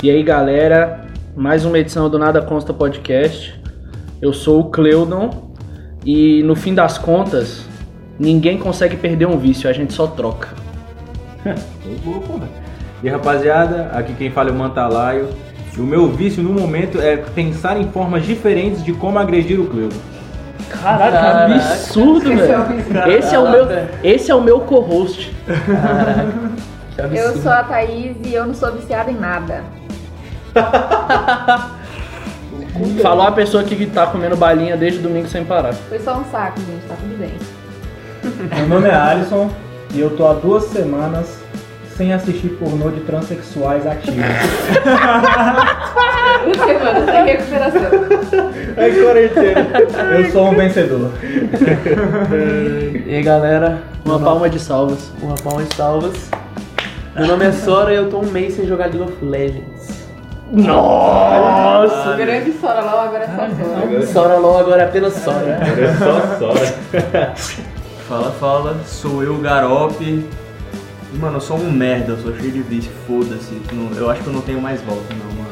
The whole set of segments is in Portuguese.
E aí, galera, mais uma edição do Nada Consta Podcast. Eu sou o Cleudon e no fim das contas, ninguém consegue perder um vício, a gente só troca. Ô, louco, velho. E rapaziada, aqui quem fala é o Mantalaio. E o meu vício no momento é pensar em formas diferentes de como agredir o Cleudo. Caraca, Caraca. absurdo, velho. Esse é o meu, esse é o meu co-host. Que Eu sou a Thaís e eu não sou viciada em nada. Falou a pessoa que tá comendo balinha desde domingo sem parar. Foi só um saco, gente, tá tudo bem. Meu nome é Alisson e eu tô há duas semanas sem assistir pornô de transexuais ativos. Duas semanas sem recuperação. É quarentena. Eu sou um vencedor. E aí galera, Uma palma de salvas. uma palma de salvas. Meu nome é Sora e eu tô um mês sem jogar League of Legends. Nossa! Grande Sora LOL, agora é só Sora. Sora LOL agora é apenas Sora. É só só. Fala, fala, sou eu, Garop. Mano, eu sou um merda, eu sou cheio de vício, foda-se. Eu acho que eu não tenho mais volta, não, mano.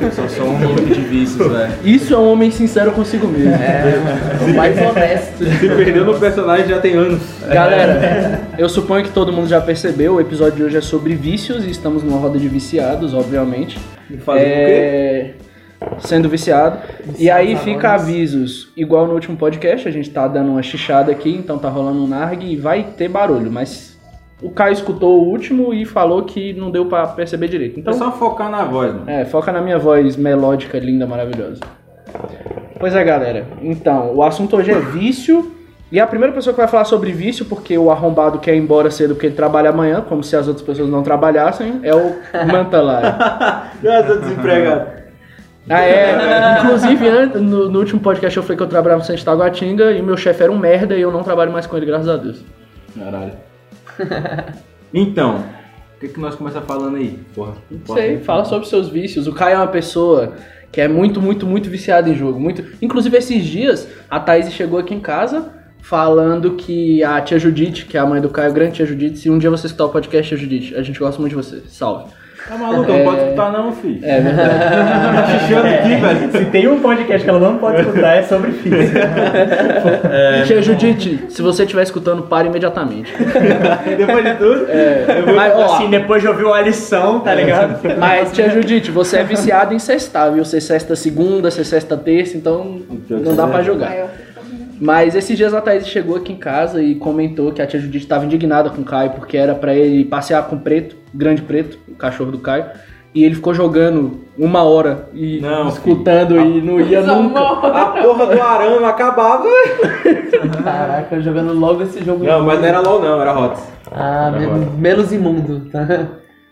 Eu só sou um louco de vícios, velho. Isso é um homem sincero consigo mesmo. É, o mais honesto. Se perdeu no personagem já tem anos. Galera, eu suponho que todo mundo já percebeu, o episódio de hoje é sobre vícios e estamos numa roda de viciados, obviamente. Fazendo É, Sendo viciado. E aí fica avisos, igual no último podcast, a gente tá dando uma chichada aqui, então tá rolando um narg e vai ter barulho, mas o Caio escutou o último e falou que não deu pra perceber direito. É Então, só focar na voz, mano. é, foca na minha voz melódica, linda, maravilhosa. Pois é, galera. Então, o assunto hoje é vício. E a primeira pessoa que vai falar sobre vício, porque o arrombado quer ir embora cedo porque ele trabalha amanhã, como se as outras pessoas não trabalhassem, é o Mantalara. Já tô desempregado. Ah, é. Inclusive, an- no, no último podcast eu falei que eu trabalhava no centro Taguatinga e o meu chefe era um merda e eu não trabalho mais com ele, graças a Deus. Caralho. Então, o que, que nós começamos falando aí? Porra. Não sei, fala sobre seus vícios. O Caio é uma pessoa que é muito, muito, muito viciada em jogo. Muito... Inclusive, esses dias, a Thaís chegou aqui em casa falando que a tia Judite, que é a mãe do Caio, grande tia Judite, se um dia você escutar o podcast, tia Judite, a gente gosta muito de você. Salve. Tá maluco? Não pode escutar não, filho. É verdade. Tá xixando aqui, velho. Se tem um podcast que ela não pode escutar é sobre física. tia Judite, se você estiver escutando, pare imediatamente. Depois de tudo. Mas, ó, Assim, depois de ouvir uma lição, tá ligado? mas, tia Judite, você é viciada em cestar, viu? Você cesta segunda, você cesta terça, então não dá pra jogar. Mas esses dias a Thaís chegou aqui em casa e comentou que a tia Judite estava indignada com o Caio porque era pra ele passear com o Preto, grande Preto, o cachorro do Caio. E ele ficou jogando uma hora e Não, escutando e não ia Só nunca. A porra do arame acabava. Caraca, jogando logo esse jogo. Não, mas não era LOL não, era HOTS. Ah, Era me- agora. menos imundo, tá?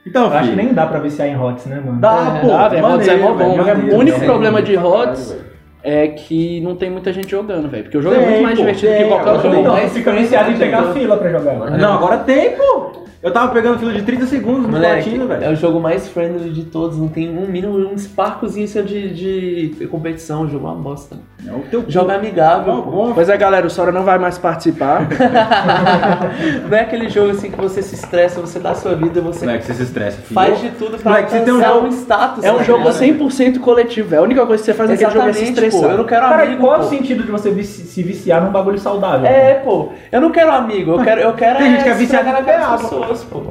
Então, Eu acho que filho. nem dá pra viciar em HOTS, né, mano? Dá, É, pô. Velho, Hots é mó bom. O único problema de Hots. É que não tem muita gente jogando, velho. Porque o jogo é Tem, muito mais pô, divertido tem, que qualquer outro jogo. Então, fica viciado em pegar fila pra jogar. Não, agora tem, pô. Eu tava pegando fila de 30 segundos no platino, é velho. o jogo mais friendly de todos, não tem um mínimo, um sparkozinho de, de competição, o jogo é uma bosta. É o teu Jogo amigável, Não. Pois é, galera, o Sora não vai mais participar. Não é aquele jogo assim que você se estressa, você dá a sua vida, você Moleque, você se estressa, filho. faz de tudo pra Moleque, você tem um alcançar jogo- um status. É um tá jogo ligado? 100% coletivo. É a única coisa que você faz naquele jogo é se estressar. pô. Eu não quero Cara, amigo, qual é pô. o sentido de você se viciar num bagulho saudável? É, pô. Eu não quero amigo, eu quero, eu quero Tem gente que é viciada na cara pessoas, pô.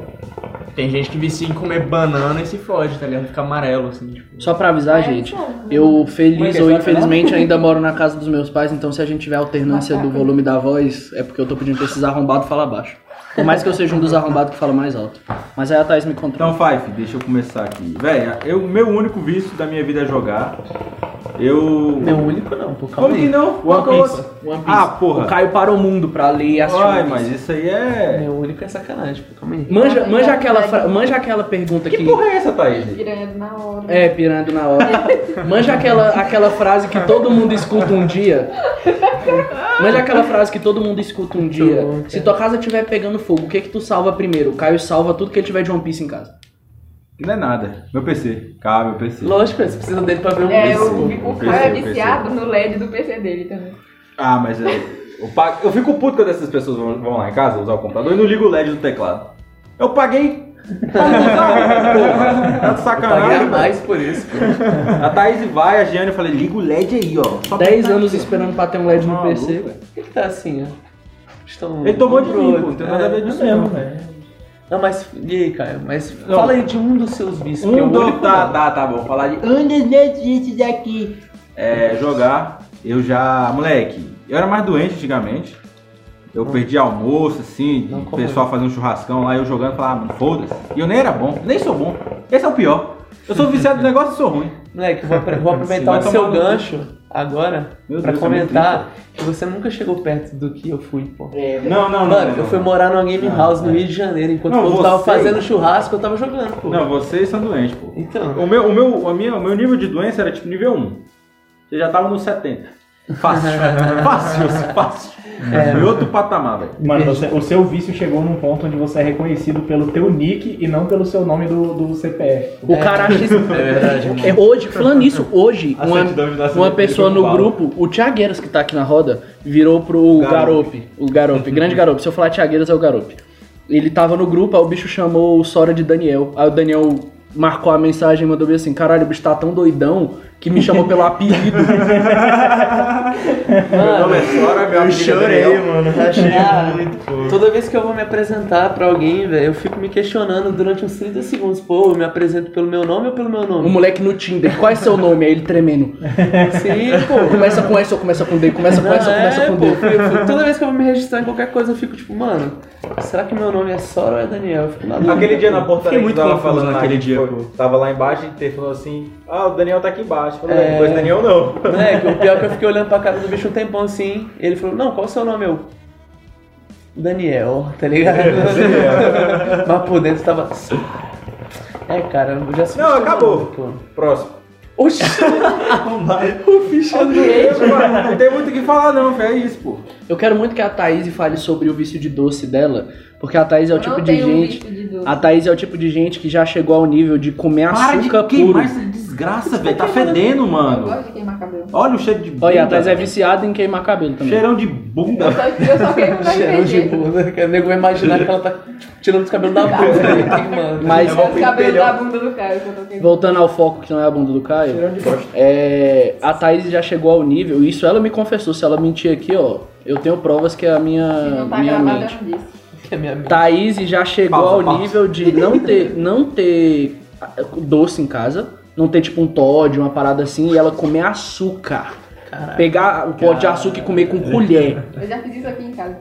Tem gente que vicia em comer banana e se fode, tá ligado? Fica amarelo, assim, tipo. Só pra avisar, É, gente, pô. eu feliz é que é? ou infelizmente ainda moro na casa dos meus pais, então se a gente tiver alternância do volume da voz, é porque eu tô pedindo pra esses arrombados falar baixo. Por mais que eu seja um dos arrombados que fala mais alto. Mas aí a Thaís me controla. Então, Fife, deixa eu começar aqui. Véi, eu, meu único vício da minha vida é jogar. Eu. Meu único não, pô. Como que não? One é Piece. One Piece. Ah, porra. O Caio para o mundo pra ler e assistir Ai, mas isso aí é. Meu único é sacanagem, pô. Calma aí. Manja, manja, aquela, fra- manja aquela pergunta que... Que porra é essa, Thaís? Pirando na hora. É, pirando na hora. Manja aquela, aquela frase que todo mundo escuta um dia. Manja aquela frase que todo mundo escuta um dia. Se tua casa estiver pegando fogo, o que que tu salva primeiro? O Caio salva tudo que ele tiver de One Piece em casa. Que não é nada. Meu PC. Cá, meu PC. Lógico, eles precisam dele pra ver um É, vídeo, o, pô. o PC, cara é o PC. viciado no LED do PC dele também. Ah, mas é. Eu, pago- eu fico puto quando essas pessoas vão, vão lá em casa usar o computador e não ligo o LED do teclado. Eu paguei tá de Paguei a sacanagem. mais por isso. A Thaís vai, a Giane, eu falei, liga o LED aí, ó. Só 10 pra- anos esperando pra ter um LED no Maluco, PC. velho. Por que, que tá assim, ó? Estão Ele tomou de mim, pô, não tem nada a ver É. disso É mesmo, não. velho. Não, mas e aí, Caio? Mas Não. fala aí de um dos seus vícios. que é Um do... único Tá, não. tá, tá bom. Falar de um dos meus vícios daqui. É, jogar. Eu já... Moleque, eu era mais doente antigamente. Eu perdi almoço, assim, Não o pessoal fazendo um churrascão lá, eu jogando, falava, mano, foda-se. E eu nem era bom, nem sou bom. Esse é o pior. Eu sou viciado do negócio e sou ruim. Moleque, vou, vou aproveitar o seu gancho agora Meu pra Deus, é comentar que você nunca chegou perto do que eu fui, pô. Não, não, não. Mano, não, eu fui morar numa game Não, house no é. Rio de Janeiro. Enquanto Não, o povo tava fazendo churrasco, eu tava jogando, pô. Não, vocês são doentes, pô. Então, O meu, o meu, a minha, o meu nível de doença era tipo nível 1. Você já tava no 70. Fácil. fácil, fácil. É. Em outro patamar, velho. Mano, você- o seu vício chegou num ponto onde você é reconhecido pelo teu nick e não pelo seu nome do, do CPF. O cara acha isso. É verdade, mano. É hoje, falando nisso, hoje, A uma, uma pessoa no grupo, o Tiagueiras que tá aqui na roda, virou pro Garope. Garope. O Garope, grande Garope. Se eu falar Tiagueiras, é o Garope. Ele tava no grupo, aí o bicho chamou o Sora de Daniel. Aí o Daniel marcou a mensagem e mandou bem assim: caralho, o bicho tá tão doidão que me chamou pelo apelido. Meu nome é Sora, meu apelido é Daniel. mano. Ah, toda vez que eu vou me apresentar pra alguém, velho, eu fico me questionando durante uns 30 segundos. Pô, eu me apresento pelo meu nome ou pelo meu nome? moleque no Tinder, qual é seu nome? Aí ele tremendo. Sim, pô. Começa com S ou começa com D? Começa com Não, S ou começa é, com D? eu eu fico- toda vez que eu vou me registrar em qualquer coisa, eu fico tipo, mano, será que meu nome é Sora ou é Daniel? Eu fico na dúvida. Aquele dia na portaria que muito tava falando naquele que dia, pô. Tava lá embaixo e ele falou assim: Ah, o Daniel tá aqui embaixo. Eu Falei, É. depois Daniel não. Moleque, o pior é que eu fiquei olhando pra cara do bicho um tempão assim, e ele falou, não, qual é o seu nome? Eu. Daniel, tá ligado? Mas por dentro tava. É, cara, eu já se Não, acabou. Pô. Próximo. Oxi! o bicho é doente. Mano, não tem muito o que falar, não. É isso, pô. Eu quero muito que a Thaís fale sobre o vício de doce dela, porque a Thaís é o tipo de um gente. vício de. A Thaís é o tipo de gente que já chegou ao nível de comer açúcar puro. essa desgraça, velho. Tá fedendo, Eu mano. gosto de queimar cabelo. Olha o cheiro de bunda. Olha, a Thaís é viciada em queimar cabelo também. Cheirão de bunda. Eu só, eu só queimo Cheirão de bunda, que o nego vai imaginar que ela tá tirando os cabelos da bunda. né? Mas- Os cabelos da bunda do eu queimando. Voltando ao foco que não é a bunda do Caio, é, a Thaís já chegou ao nível, isso ela me confessou, se ela mentir aqui, ó, eu tenho provas que é a minha, não tá minha gravado, mente. eu não disse. Que é minha amiga. Thaís já chegou Pausa, ao pausa. nível de não ter, não ter doce em casa, não ter tipo um Todd, uma parada assim, e ela comer açúcar. Pegar o pote de açúcar e comer com colher. Eu já fiz isso aqui em casa.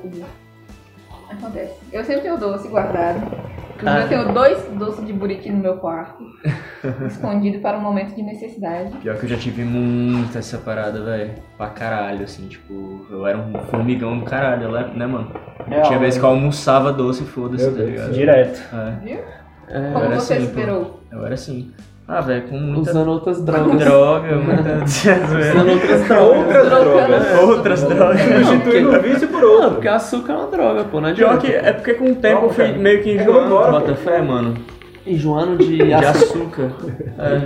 Acontece. Eu sempre tenho doce guardado. Ah. Eu tenho dois doces de buriti no meu quarto. escondido para um momento de necessidade. Pior que eu já tive muito essa parada, velho. Pra caralho, assim, tipo, eu era um formigão do caralho, né, né, mano? Tinha vezes que eu almoçava doce, foda-se, Meu tá ligado? Direto. É, Viu? É, Como você assim, pô. superou? eu era assim. Ah, velho, com muita usando outras drogas. droga, muita Usando outras drogas. Outras drogas. outras drogas. Substituindo um vício por Não, outro. porque açúcar é uma droga, pô. Não Pior que é porque com o tempo eu fui meio que É enjoando, embora, bota fé, mano. Enjoando de De açúcar. açúcar. É.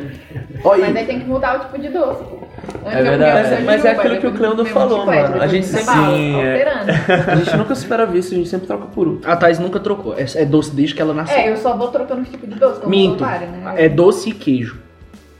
Mas aí tem que mudar o tipo de doce. pô. Antes É eu verdade. Mas é aquilo que o Cleandro comia falou, chiclete, mano. A gente sempre- fala, Sim, é. A gente nunca supera vício, a gente sempre troca por outro. A Thaís nunca trocou, é, é doce desde que ela nasceu. É, eu só vou trocando os tipos de doce, como Minto, né? é doce e queijo.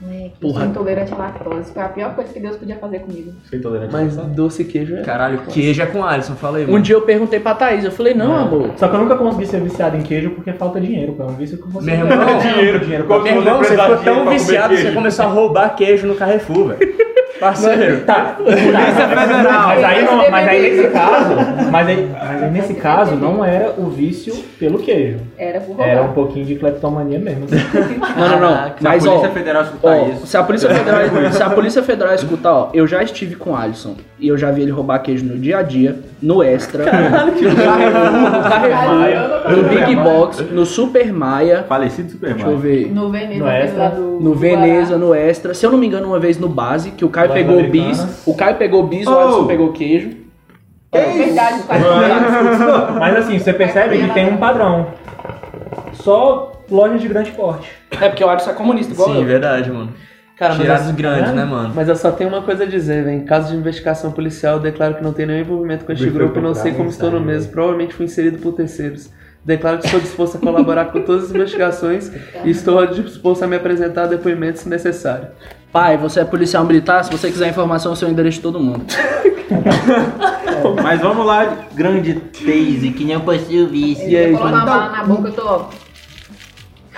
É, que eu Porra. sou intolerante à lactose. Foi a pior coisa que Deus podia fazer comigo. Sou intolerante. Mas doce e queijo é. Caralho, queijo é com Alisson, fala aí, mano. Um dia eu perguntei pra Thaís, eu falei, não, amor, Só que eu nunca consegui ser viciado em queijo porque falta dinheiro, pô. É um vício que você Meu não irmão, dinheiro, dinheiro Meu irmão, você ficou tão viciado que você começou a roubar queijo no Carrefour, velho. Parceiro. Tá, Polícia Federal. Mas aí, não, Mas mas aí nesse caso, mas aí, mas aí nesse caso não era o vício pelo queijo. Era por roubar. Era um pouquinho de cleptomania mesmo. não, não, não. Caraca, Se a Mas ó, Polícia Federal escutar ó, isso. se a Polícia Federal, se a Polícia Federal escutar, ó, eu já estive com o Alisson e eu já vi ele roubar queijo no dia a dia, no Extra, no Carrefour, no Carrefour, no Big Box, no Super Maia, Falecido Superman. deixa eu ver, No Veneza, No Extra. no do Veneza, no Extra, se eu não me engano, uma vez no Base, que o Caio Lojas pegou o americanas. bis, o Caio pegou o bis, o Oh. Alisson pegou o queijo. Guará. É verdade, Mas assim, você percebe que tem um padrão. Só lojas de grande porte. É porque o Alisson é comunista, igual Sim, eu. verdade, mano. Cara, mas grandes, é? né, mano? Mas eu só tenho uma coisa a dizer, velho. Em caso de investigação policial, eu declaro que não tenho nenhum envolvimento com este grupo e não sei como estou no mesmo. Provavelmente fui inserido por terceiros. Declaro que estou disposto a colaborar com todas as investigações e estou disposto a me apresentar a depoimento se necessário. Pai, você é policial militar, se você quiser informação, eu sei o endereço de todo mundo. Mas vamos lá, grande Daisy, que não possui. E aí, Eu colocar uma bala na boca, eu tô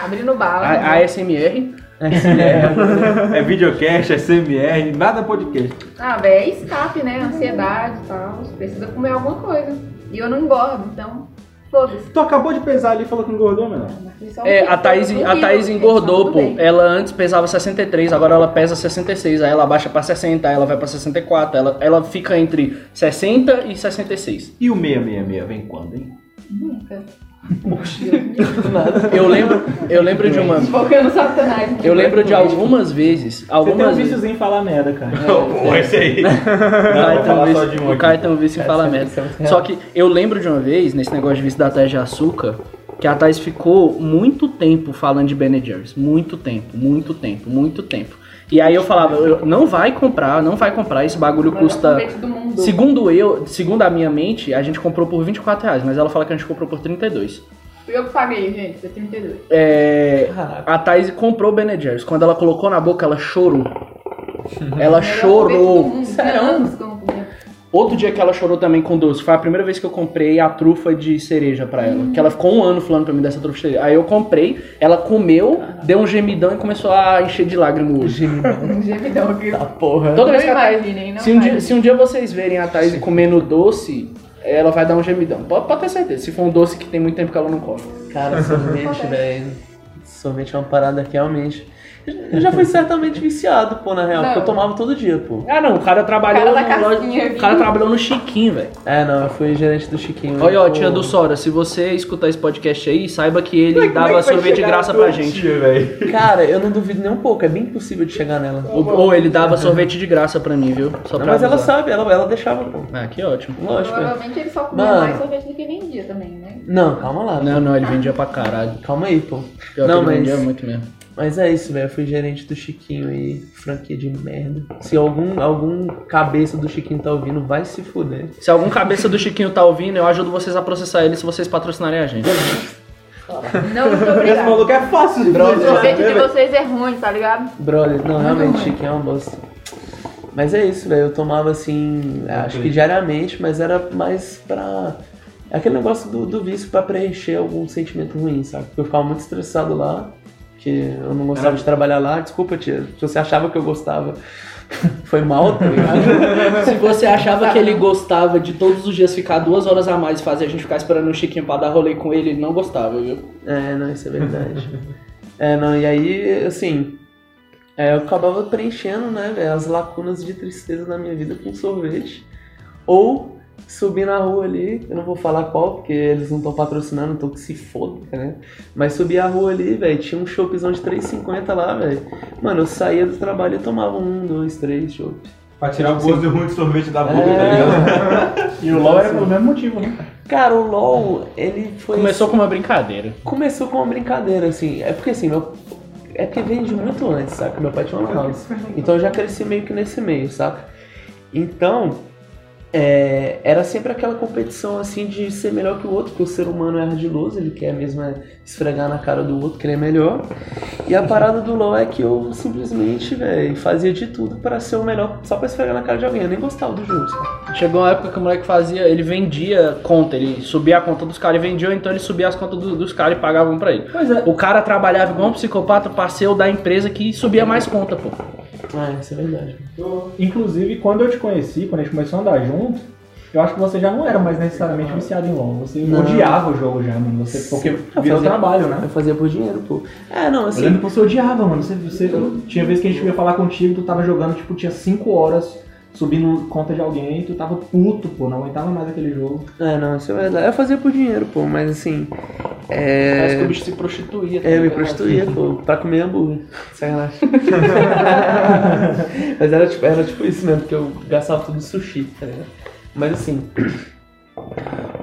abrindo bala. A, a ASMR. É videocast, é CMR, nada podcast. Ah, velho, é escape, né? Ansiedade e tal. Você precisa comer alguma coisa. E eu não engordo, então, foda-se. Tu acabou de pesar ali e falou que engordou, menor. Um É, a Thaís, a Thaís engordou, pô. Ela antes pesava 63, agora ela pesa 66. Aí ela baixa pra 60, aí ela vai pra 64. Ela, ela fica entre 60 e 66. E o 666 vem quando, hein? Nunca. Eu lembro, eu lembro de uma. Focando satanás. Eu lembro de algumas vezes. Você tem um Algumas vezes. víciozinho em falar merda, cara. Pô, esse aí. O Caio vou tem um falar só vício- de um o. Caio tem um vício em falar merda. é. Só que eu lembro de uma vez, nesse negócio de vício da Thais de açúcar, que a Thais ficou muito tempo falando de Ben Jerry's. Muito tempo, muito tempo, muito tempo. E aí eu falava, eu- não vai comprar, não vai comprar, esse bagulho custa. Segundo eu, segundo a minha mente, a gente comprou por 24 reais, mas ela fala que a gente comprou por 32. Fui eu que paguei, gente, foi 32. É, a Thais comprou Ben Jerry's. Quando ela colocou na boca, ela chorou. Ela chorou. mundo. Sério? Outro dia que ela chorou também com doce, foi a primeira vez que eu comprei a trufa de cereja pra ela. Que ela ficou um ano falando pra mim dessa trufa de cereja. Aí eu comprei, ela comeu, deu um gemidão e começou a encher de lágrimas o olho. Um gemidão aqui. Tá porra. Toda vez que a Thaís, imaginem, não se, um dia, se um dia vocês verem a Thaís comendo doce, ela vai dar um gemidão. Pode, pode ter certeza, se for um doce que tem muito tempo que ela não come. Cara, sorvete, velho. Sorvete é uma parada que realmente. Eu já fui certamente viciado, pô, na real. Não. Porque eu tomava todo dia, pô. Ah não, o cara trabalhou O cara no loja- O cara trabalhou no Chiquinho, velho. É, não, eu fui gerente do Chiquinho. Olha, ó, pô. tia do Sora, se você escutar esse podcast aí, saiba que ele Como é que dava vai sorvete de graça pra gente. velho? Cara, eu não duvido nem um pouco, é bem possível de chegar nela. Ou, ou ele dava sorvete de graça pra mim, viu? Só Não, pra mas ela sabe, ela, ela deixava, pô. Ah, que ótimo. Lógico. é. Provavelmente ele só comia Mano. mais sorvete do que vendia também, né? Não, calma lá. Não, não, ele vendia pra caralho. Calma aí, pô. Pior Não, que ele vendia mas- muito mesmo. Mas é isso, velho. Eu fui gerente do Chiquinho aí, franquia de merda. Se algum, algum cabeça do Chiquinho tá ouvindo, vai se fuder. Se algum cabeça do Chiquinho tá ouvindo, eu ajudo vocês a processar ele se vocês patrocinarem a gente. Não, muito Esse obrigado. maluco é fácil de O sorvete de velho. vocês é ruim, tá ligado? Brother, não, realmente, Chiquinho é uma bosta. Mas é isso, velho. Eu tomava assim, acho que diariamente, mas era mais pra. Aquele negócio do, do vício pra preencher algum sentimento ruim, sabe? Porque eu ficava muito estressado lá, que eu não gostava de trabalhar lá. Desculpa, tia, se você achava que eu gostava, foi mal, tá ligado? Se você achava que ele gostava de todos os dias ficar duas horas a mais e fazer a gente ficar esperando o Chiquinho pra dar rolê com ele, ele não gostava, viu? É, não, isso é verdade. é, não, e aí, assim, é, eu acabava preenchendo, né, velho, as lacunas de tristeza na minha vida com sorvete. Ou subir na rua ali, eu não vou falar qual, porque eles não estão patrocinando, então que se foda, né? Mas subir a rua ali, velho, tinha um choppzão de 3,50 lá, velho. Mano, eu saía do trabalho e tomava um, dois, três chopp. Pra tirar o gosto ruim de sorvete da boca, É. tá ligado? E o LOL era pelo mesmo motivo, né? Cara, o LoL, ele foi... Começou com uma brincadeira. Começou com uma brincadeira, assim. É porque assim, meu. É porque vem de muito antes, saca? Meu pai tinha uma house. Então eu já cresci meio que nesse meio, saca? Então, é, era sempre aquela competição assim de ser melhor que o outro, porque o ser humano é ardiloso, ele quer mesmo é, esfregar na cara do outro que ele é melhor. E a parada do LoL é que eu simplesmente, velho, fazia de tudo pra ser o melhor, só pra esfregar na cara de alguém. Eu nem gostava do jogo, saca? Chegou uma época que o moleque fazia, ele vendia conta, ele subia a conta dos caras e vendia, ou então ele subia as contas do- dos caras e pagavam pra ele. Pois é. O cara trabalhava igual um psicopata parceiro da empresa que subia mais conta, pô. Ah, isso é verdade. Inclusive, quando eu te conheci, quando a gente começou a andar junto, eu acho que você já não era mais necessariamente viciado em LOL. Você Não. odiava o jogo já, mano. Você, porque Eu virou fazia- trabalho, né? Eu fazia por dinheiro, pô. É, não, Eu assim. lembro que você odiava, mano. Você, você- tinha vez que a gente ia falar contigo, tu tava jogando, tipo, tinha 5 horas subindo conta de alguém e tu tava puto, pô, não aguentava mais aquele jogo. É, não, isso é verdade. Eu fazia por dinheiro, pô, mas assim. Parece que o É. bicho se prostituía. tá É, eu me prostituía, pô, pra comer hambúrguer. Sacanagem. Mas era tipo, era tipo isso mesmo, porque eu gastava tudo em sushi, tá ligado? Mas assim.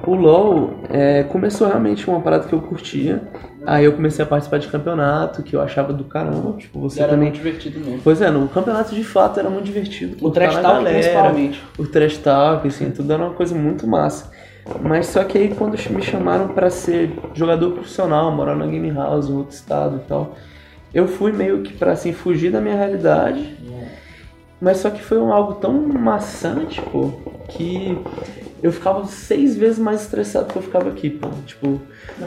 O LoL é, começou realmente uma parada que eu curtia. Aí eu comecei a participar de campeonato, que eu achava do caramba. Tipo, você Era também. muito divertido mesmo. Pois é, no campeonato de fato era muito divertido. O trash talk galera, principalmente. o trash talk, assim, tudo era uma coisa muito massa. Mas só que aí quando me chamaram pra ser jogador profissional, morar na game house em outro estado e tal, eu fui meio que pra assim fugir da minha realidade. Mas só que foi um algo tão maçante, pô, que eu ficava seis vezes mais estressado que eu ficava aqui, pô. Tipo,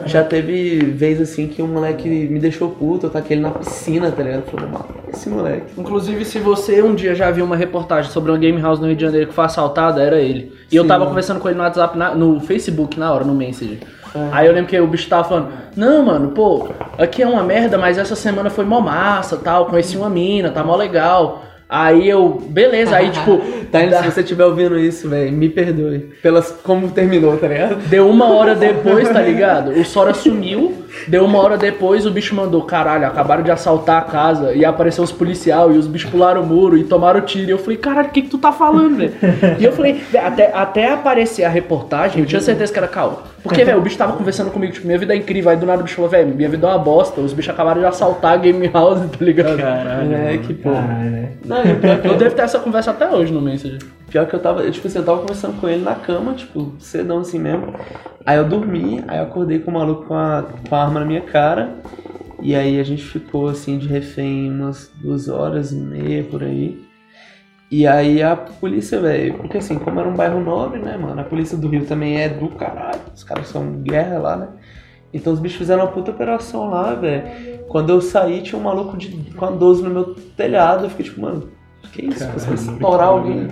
já teve vez assim que um moleque me deixou puto, eu taquei ele na piscina, tá ligado? Eu falei, mano, esse moleque. Inclusive, se você um dia já viu uma reportagem sobre uma game house no Rio de Janeiro que foi assaltada, era ele. E eu Sim. tava conversando com ele no WhatsApp, na- no Facebook na hora, no Messenger. É. Aí eu lembro que o bicho tava falando, não, mano, pô, aqui é uma merda, mas essa semana foi mó massa, tal, conheci uma mina, tá mó legal. Aí eu, beleza, aí tipo, Tá, se você estiver ouvindo isso, velho, me perdoe. Pelas como terminou, tá ligado? Deu uma hora depois, tá ligado? O Sora sumiu. Deu uma hora depois, o bicho mandou: caralho, acabaram de assaltar a casa. E apareceu os policial e os bichos pularam o muro e tomaram tiro. E eu falei: caralho, o que, que tu tá falando, velho? E eu falei: até, até aparecer a reportagem, eu tinha certeza que era caô. Porque, velho, o bicho tava conversando comigo, tipo, minha vida é incrível. Aí do nada o bicho falou: velho, minha vida é uma bosta. Os bichos acabaram de assaltar a Game House, tá ligado? Caralho. É, que pô. Caralho, né? Não, e pior que Eu devo ter essa conversa até hoje no Messenger. Pior que eu tava, eu, tipo assim, eu tava conversando com ele na cama, tipo, cedão assim mesmo. Aí eu dormi, aí eu acordei com o maluco com a, com a arma na minha cara. E aí a gente ficou assim de refém umas duas horas e meia por aí. E aí a polícia, velho, porque assim, como era um bairro nobre, né, mano? A polícia do Rio também é do caralho. Os caras são guerra lá, né? Então os bichos fizeram uma puta operação lá, velho. Quando eu saí, tinha um maluco de, com a 12 no meu telhado. Eu fiquei tipo, mano, que isso? Você vai estourar alguém.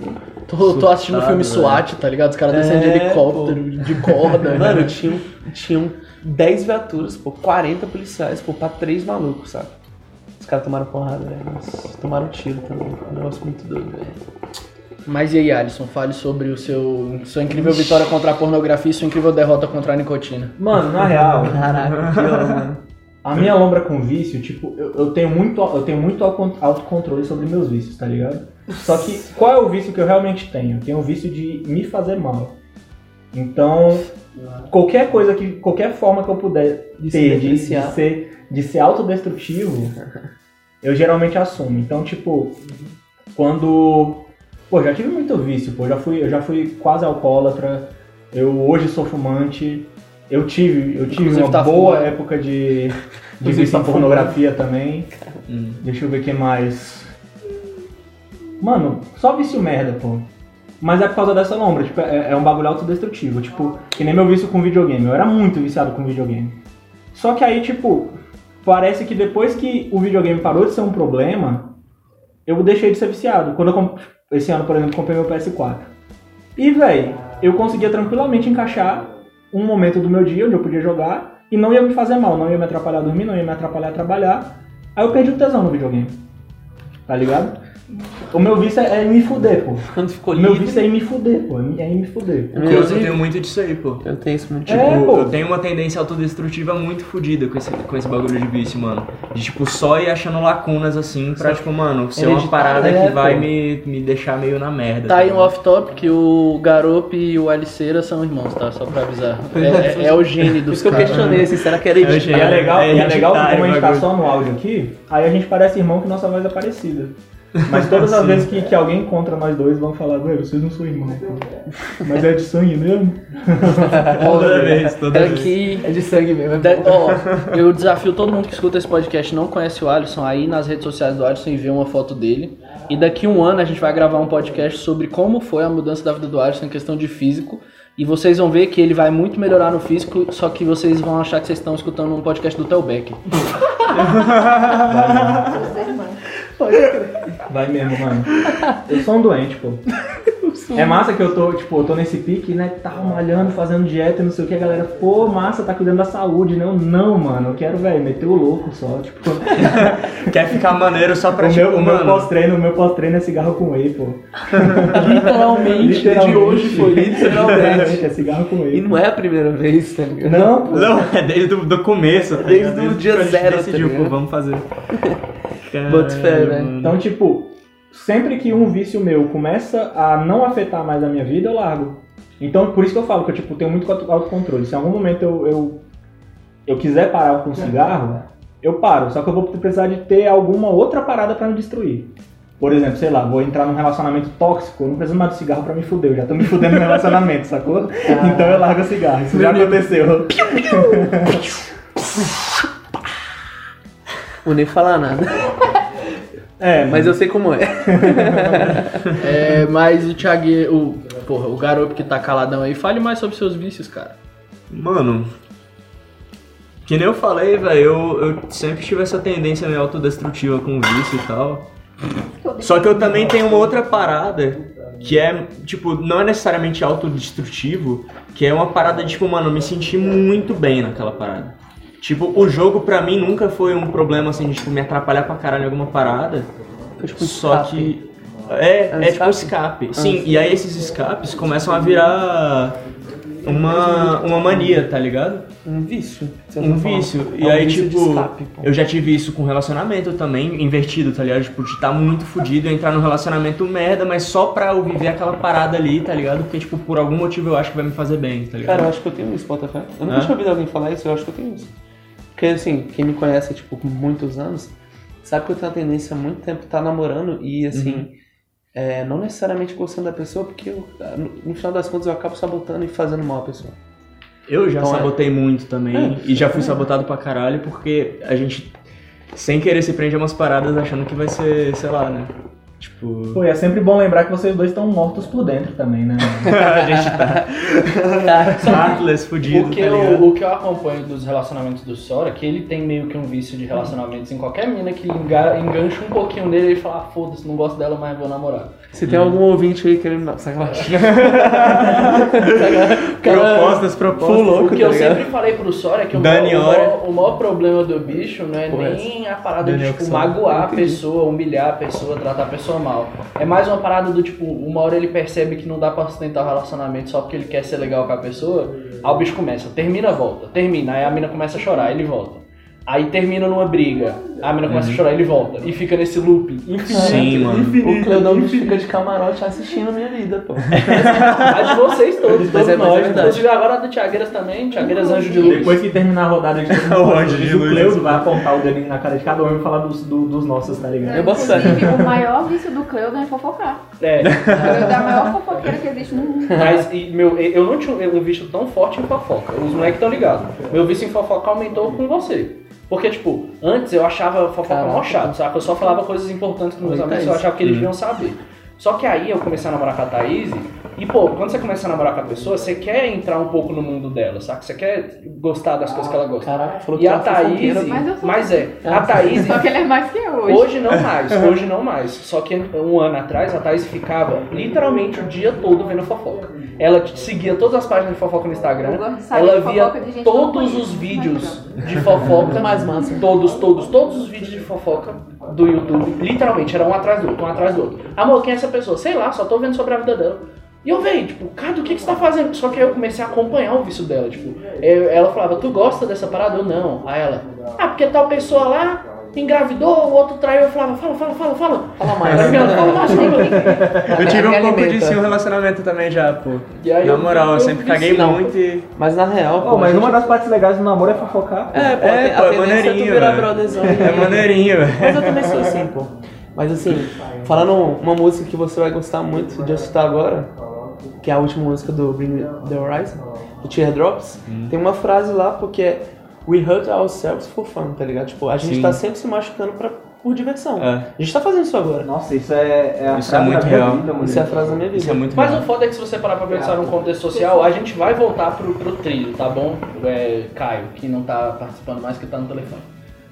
Tô, tô assistindo o filme Surtado, SWAT, tá ligado? Os caras descendo de É, helicóptero, de corda. Mano, né? tinham, tinham 10 viaturas, pô, 40 policiais, pô, pra 3 malucos, sabe? Os caras tomaram porrada, velho. Tomaram tiro também. Um negócio muito doido, velho. Mas e aí, Alisson, fale sobre o seu sua incrível vitória contra a pornografia e sua incrível derrota contra a nicotina. Mano, na real, Caraca, que mano. a minha lombra com vício, tipo, eu, eu tenho muito, eu tenho muito auto- autocontrole sobre meus vícios, tá ligado? Só que qual é o vício que eu realmente tenho? Eu tenho o vício de me fazer mal. Então, qualquer coisa que, qualquer forma que eu puder De se ter de, de beneficiar. ser, de ser autodestrutivo, eu geralmente assumo. Então, tipo, quando, pô, já tive muito vício, pô, já fui, eu já fui quase alcoólatra. Eu hoje sou fumante. Eu tive, eu tive Inclusive uma tá boa fumando. época de, de vício tá em pornografia também. Hum. Deixa eu ver o que mais. Mano, só vício merda, pô. Mas é por causa dessa lombra, tipo, é, é um bagulho autodestrutivo. Tipo, que nem meu vício com videogame. Eu era muito viciado com videogame. Só que aí, tipo, parece que depois que o videogame parou de ser um problema, eu deixei de ser viciado. Quando eu comp... esse ano, por exemplo, comprei meu PS4. E, véi, eu conseguia tranquilamente encaixar um momento do meu dia onde eu podia jogar e não ia me fazer mal, não ia me atrapalhar dormir, não ia me atrapalhar trabalhar. Aí eu perdi o tesão no videogame. Tá ligado? O meu vício é, é me fuder, pô. Quando ficou O meu livre, vício é me fuder, pô. É me fuder. Eu, eu tenho muito disso aí, pô. eu tenho isso muito Tipo, É, pô. eu tenho uma tendência autodestrutiva muito fodida com esse, com esse bagulho de vício, mano. De, tipo, só ir achando lacunas, assim, pra, tipo, mano, ser uma Hereditário, parada é, que vai pô. me, me deixar meio na merda. Tá aí um off-top que o Garope e o Aliceira são irmãos, tá? Só pra avisar. É, é- é o gene Por dos isso que eu caras. questionei assim, será que era É? E é legal, É é legal que hereditário como a gente tá só no áudio aqui, aí a gente parece irmão que nossa voz é parecida. Mas todas as Sim. vezes que, que alguém encontra nós dois vão falar, velho, vocês não são irmãos, pô. Mas é de sangue mesmo? Toda vez, toda É vez. que É de sangue mesmo. é ó, eu desafio todo mundo que escuta esse podcast e não conhece o Alisson aí nas redes sociais do Alisson e vê uma foto dele. E daqui um ano a gente vai gravar um podcast sobre como foi a mudança da vida do Alisson em questão de físico. E vocês vão ver que ele vai muito melhorar no físico, só que vocês vão achar que vocês estão escutando um podcast do Theo Vai mesmo, mano. Eu sou um doente, pô. É massa que eu tô, tipo, eu tô nesse pique, né, tal, malhando, fazendo dieta, não sei o que, a galera, pô, massa, tá cuidando da saúde, né? Eu, não, mano, eu quero, velho, meter o louco só, tipo... Quer ficar maneiro só pra, O tipo, meu, o meu pós-treino, o meu pós-treino é cigarro com whey, pô. Literalmente, de hoje foi. Literalmente, é cigarro com E whey. não é a primeira vez, tá ligado? Não, pô. Não, é desde o do começo. tá Desde o dia zero, tá decidiu, ligado? pô, vamos fazer. Boto fé, velho. Então, tipo, sempre que um vício meu começa a não afetar mais a minha vida, eu largo. Então, por isso que eu falo que eu tipo, tenho muito auto- autocontrole. Se em algum momento eu, eu, eu quiser parar com cigarro, eu paro. Só que eu vou precisar de ter alguma outra parada pra me destruir. Por exemplo, sei lá, vou entrar num relacionamento tóxico, eu não preciso mais do cigarro pra me fuder, eu já tô me fudendo no relacionamento, sacou? Então eu largo o cigarro, isso já aconteceu. Vou nem falar nada. É, Mas eu sei como é. É, mas o Thiago, o, porra, o garoto que tá caladão aí, fale mais sobre seus vícios, cara. Mano, que nem eu falei, velho, eu, eu sempre tive essa tendência meio autodestrutiva com vício e tal. Só que eu também tenho uma outra parada que é, tipo, não é necessariamente autodestrutivo, que é uma parada de, tipo, mano, eu me senti muito bem naquela parada. Tipo, o jogo pra mim nunca foi um problema assim de tipo, me atrapalhar pra caralho em alguma parada. tipo, Só escape. que. É, É um é tipo escape? escape. Sim, e aí esses escapes começam a virar uma, uma mania, tá ligado? Um vício. Um tá vício. É E um aí, vício tipo, escape, eu já tive isso com relacionamento também, invertido, tá ligado? Tipo, de estar muito fudido, entrar num relacionamento merda, mas só pra eu viver aquela parada ali, tá ligado? Porque, tipo, por algum motivo eu acho que vai me fazer bem, tá ligado? Cara, eu acho que eu tenho isso, Spotify. Eu nunca É? tinha ouvido alguém falar isso, eu acho que eu tenho isso. Porque, assim, quem me conhece, tipo, com muitos anos, sabe que eu tenho a tendência há muito tempo estar namorando e, assim, Uhum. é, não necessariamente gostando da pessoa, porque eu, no, final das contas eu acabo sabotando e fazendo mal à pessoa. Eu já Então, é. sabotei muito também. É. E já fui sabotado pra caralho porque a gente, sem querer, se prende a umas paradas achando que vai ser, sei lá, né? Tipo. Pô, e é sempre bom lembrar que vocês dois estão mortos por dentro também, né? a gente tá. Heartless, fudido, O que, tá eu, o que eu acompanho dos relacionamentos do Sora é que ele tem meio que um vício de relacionamentos em qualquer mina que enga- engancha um pouquinho nele ele fala, ah, foda-se, não gosto dela, mas vou namorar. Se tem algum ouvinte aí querendo... Não, sacanagem. Propostas, propostas. Full louco, o que tá eu ligado? sempre falei pro Sora é que o maior, o, maior, problema do bicho não é Porra, nem a parada Daniel de tipo, magoar a pessoa, humilhar a pessoa, tratar a pessoa mal. É mais uma parada do tipo, uma hora ele percebe que não dá pra sustentar o relacionamento só porque ele quer ser legal com a pessoa, aí o bicho começa, termina, volta, termina, aí a mina começa a chorar, ele volta. Aí termina numa briga, a mina começa a chorar, ele volta. E fica nesse loop infinito. Sim, mano. O Cleodão fica de camarote assistindo a minha vida, pô. De vocês todos, Mas todos é- mas é nós. verdade. Inclusive agora a do Tiagueiras também, Tiagueiras Anjo de Luz. Depois que terminar a rodada de O anjo de o luz. Cleuso vai apontar o dedinho na cara de cada um e falar dos, do- dos nossos, tá ligado? Eu boto o maior vício do Cleudon é fofocar. É. O Cleudon é a maior fofoqueira que existe no mundo. Mas e, meu, eu não tinha um vício tão forte em fofoca. Os moleques estão ligados. Meu vício em fofoca aumentou com você. Porque, tipo, antes eu achava fofoca mó chato, sabe? Eu só falava coisas importantes com meus amigos, eu achava que eles deviam saber. Só que aí eu comecei a namorar com a Thaís e, pô, quando você começa a namorar com a pessoa, você quer entrar um pouco no mundo dela, sabe? Você quer gostar das coisas que ela gosta. Caraca, falou E que a Thaís. Mas eu sou- mas é, a Thaís Só que ele é mais que eu hoje. Hoje não mais, hoje não mais. Só que um ano atrás a Thaís ficava literalmente o dia todo vendo fofoca. Ela seguia todas as páginas de fofoca no Instagram. Ela via todos os vídeos de fofoca. mais massa. Todos, todos, todos os vídeos de fofoca do YouTube. Literalmente, era um atrás do outro, um atrás do outro. Amor, quem é essa pessoa? Sei lá, só tô vendo sobre a vida dela. E eu veio, tipo, cara, o que, que você tá fazendo? Só que aí eu comecei a acompanhar o vício dela, tipo, eu- ela falava, tu gosta dessa parada? Eu não. Aí ela, ah, porque tal pessoa lá engravidou, o outro traiu, eu falava, fala, fala, fala, fala. Fala Tá mais. ligado? Fala mais. Eu tive um pouco disso em um relacionamento também já, pô. E aí Na moral, eu, eu sempre caguei não. muito e. Mas na real, Pô, mas gente- uma das partes legais do namoro é fofocar. pô. É, pô, É, a pô, é é tu maneirinho, virar velho. brotherzão. É maneirinho. Mas eu também sou assim, pô. Mas assim, falando uma música que você vai gostar muito de eu citar agora, que é a última música do Bring The Horizon, do Teardrops, tem uma frase lá, porque é We hurt ourselves for fun, tá ligado? Tipo, a gente Sim. tá sempre se machucando pra, por diversão. É. A gente tá fazendo isso agora. Nossa, isso é, é a Isso é frase muito da minha real. vida, mano. Isso é a frase da minha vida. Isso é muito Mas real. o foda é que se você parar pra pensar num contexto social, a gente vai voltar pro, pro trilho, tá bom? É, Caio, que não tá participando mais, que tá no telefone.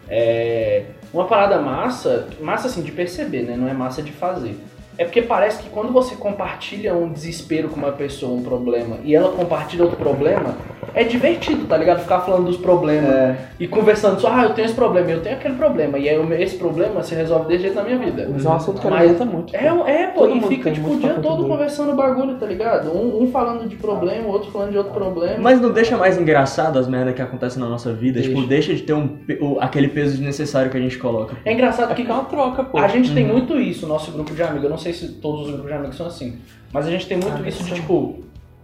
É, uma parada massa, massa assim de perceber, né? Não é massa de fazer. É porque parece que quando você compartilha um desespero com uma pessoa, um problema, e ela compartilha outro problema, é divertido, tá ligado? Ficar falando dos problemas e conversando só, ah, eu tenho esse problema, eu tenho aquele problema, e aí esse problema se resolve desse jeito na minha vida. Mas é um assunto que alimenta muito. É, é pô, Todo e fica tipo o dia todo conversando bagulho, tá ligado? Um, um falando de problema, o outro falando de outro problema. Mas não deixa mais engraçado as merdas que acontecem na nossa vida? Deixa. Tipo, deixa de ter um, aquele peso desnecessário que a gente coloca. É engraçado que É uma troca, pô. a gente tem muito isso, nosso grupo de amigos. Eu não sei se todos os grupos de amigos são assim, mas a gente tem muito isso de tipo.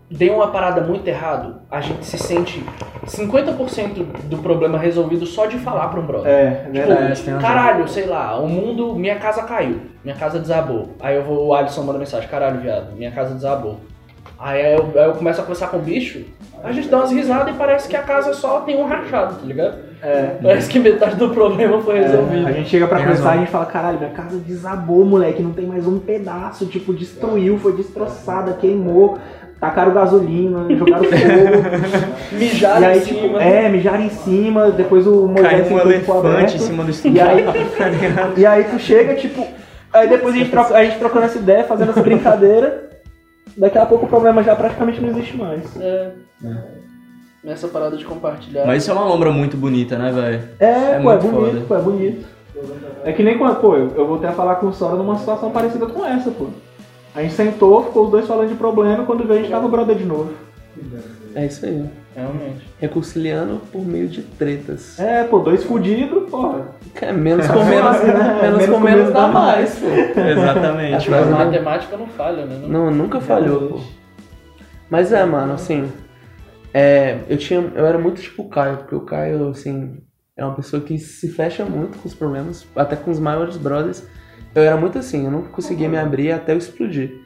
deu uma parada muito errado, a gente se sente 50% do problema resolvido só de falar pra um brother. É, Tipo, verdade. tem razão. caralho, sei lá, o mundo, minha casa caiu, minha casa desabou. Aí eu vou, o Alisson manda mensagem, caralho, viado, minha casa desabou. Aí eu, aí eu começo a conversar com o bicho, a gente dá umas risadas e parece que a casa só tem um rachado, tá ligado? É. Parece que metade do problema foi resolvido. A gente chega pra conversar e a gente fala, caralho, minha casa desabou, moleque, não tem mais um pedaço, tipo, destruiu, foi destroçada, queimou, tacaram gasolina, jogaram fogo. Mijar e aí, em tipo, cima. é, mijaram em cima, depois o Moisés Caiu um elefante em cima do E estúdio. aí, e aí tu chega, tipo, aí depois a gente, troca, a gente trocando essa ideia, fazendo essa brincadeira, daqui a pouco o problema já praticamente não existe mais. É. Nessa parada de compartilhar. Mas isso é uma lombra muito bonita, né, velho? É, É pô, é muito bonito, foda. pô, é bonito. É que nem quando, pô, eu, eu voltei a falar com o Sora numa situação parecida com essa, pô. A gente sentou, ficou os dois falando de problema, quando veio a gente tava brother de novo. É isso aí. Realmente. Reconciliando por meio de tretas. É, pô, dois fudidos, porra. É, menos com menos, menos, com menos dá mais, pô. Exatamente, Mas mano. matemática não falha, né? Não, nunca falhou, pô. Mas é, mano, assim. É, eu tinha. Eu era muito tipo o Caio, porque o Caio, assim, é uma pessoa que se fecha muito com os problemas, até com os maiores brothers. Eu era muito assim, eu não conseguia me abrir até eu explodir.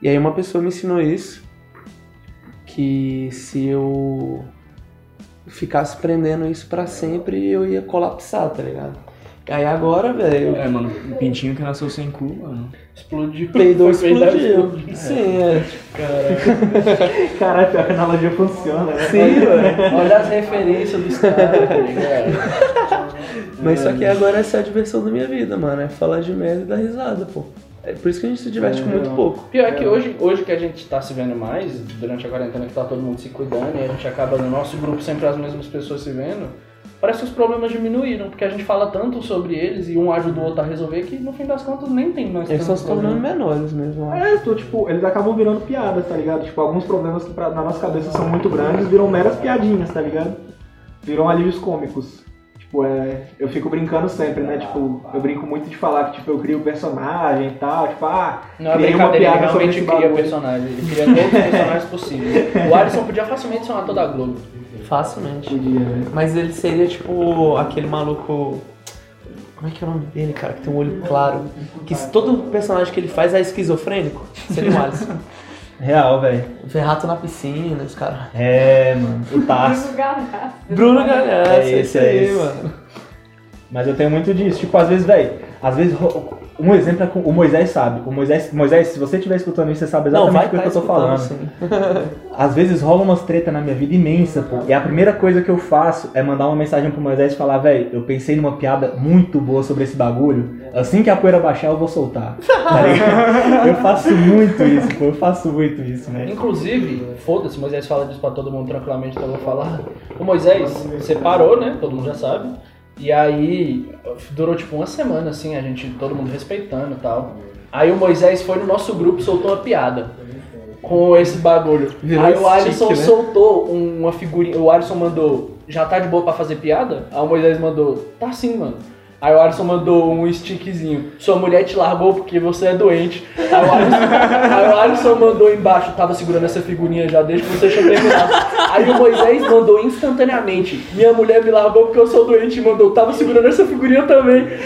E aí uma pessoa me ensinou isso. Que se eu ficasse prendendo isso pra sempre, eu ia colapsar, tá ligado? E aí agora, velho, É, mano, um pintinho que nasceu sem cu, mano. Explodiu. peidou peidar, explodiu. Sim, é. Caralho, pior que a analogia funciona, né? Sim, velho. Olha as referências dos caras, tá ligado? Mas só que agora essa é a diversão da minha vida, mano. É falar de merda e dar risada, pô. É por isso que a gente se diverte com muito pouco. Pior é que hoje, hoje que a gente tá se vendo mais, durante a quarentena que tá todo mundo se cuidando e a gente acaba no nosso grupo sempre as mesmas pessoas se vendo, parece que os problemas diminuíram, porque a gente fala tanto sobre eles e um ajuda o outro a resolver que no fim das contas nem tem mais Eles tanto estão se tornando problema. menores mesmo, eu acho. É, tô, tipo, eles acabam virando piadas, tá ligado? Tipo, alguns problemas que pra- na nossa cabeça são muito grandes viram meras piadinhas, tá ligado? Viram alívios cômicos. Tipo, é. Eu fico brincando sempre, né? Tipo, eu brinco muito de falar que, tipo, eu crio personagem e tal. Tipo, ah, Não é brincadeira, ele piada sobre realmente cria bagulho. personagem, ele cria todos os personagens possíveis. O Alisson podia facilmente ser um ator da Globo. Facilmente. Podia, né? Mas ele seria tipo aquele maluco. Como é que é o nome dele, cara? Que tem um olho claro. Que se todo personagem que ele faz é esquizofrênico. Seria o Alisson. Real, velho. Vê rato na piscina, os caras. É, mano. O Tarso. Bruno Galhaço. Bruno Galhaço, É é esse, isso é aí, esse. mano. Mas eu tenho muito disso. Tipo, às vezes, velho, às vezes. Um exemplo é com o Moisés sabe. O Moisés, Moisés, se você estiver escutando isso, você sabe Não, exatamente vai o que tá eu tô falando. sim. Às vezes rola umas treta na minha vida imensa, pô. E a primeira coisa que eu faço é mandar uma mensagem pro Moisés e falar, velho, eu pensei numa piada muito boa sobre esse bagulho. Assim que a poeira baixar, eu vou soltar. Tá eu faço muito isso, pô. Eu faço muito isso, né? Inclusive, foda-se, Moisés fala disso pra todo mundo tranquilamente, então eu vou falar. O Moisés separou, né? Todo mundo já sabe. E aí durou tipo uma semana, assim, a gente, todo mundo respeitando e tal. Aí o Moisés foi no nosso grupo e soltou uma piada. Com esse bagulho. Virou aí o Alisson né? soltou uma figurinha. O Alisson mandou, já tá de boa pra fazer piada? Aí o Moisés mandou, tá sim, mano. Aí o Alisson mandou um stickzinho. Sua mulher te largou porque você é doente. Aí o Alisson, aí o Alisson mandou embaixo, tava segurando essa figurinha já desde que você tinha terminado. Aí o Moisés mandou instantaneamente. Minha mulher me largou porque eu sou doente. E mandou, tava segurando essa figurinha também.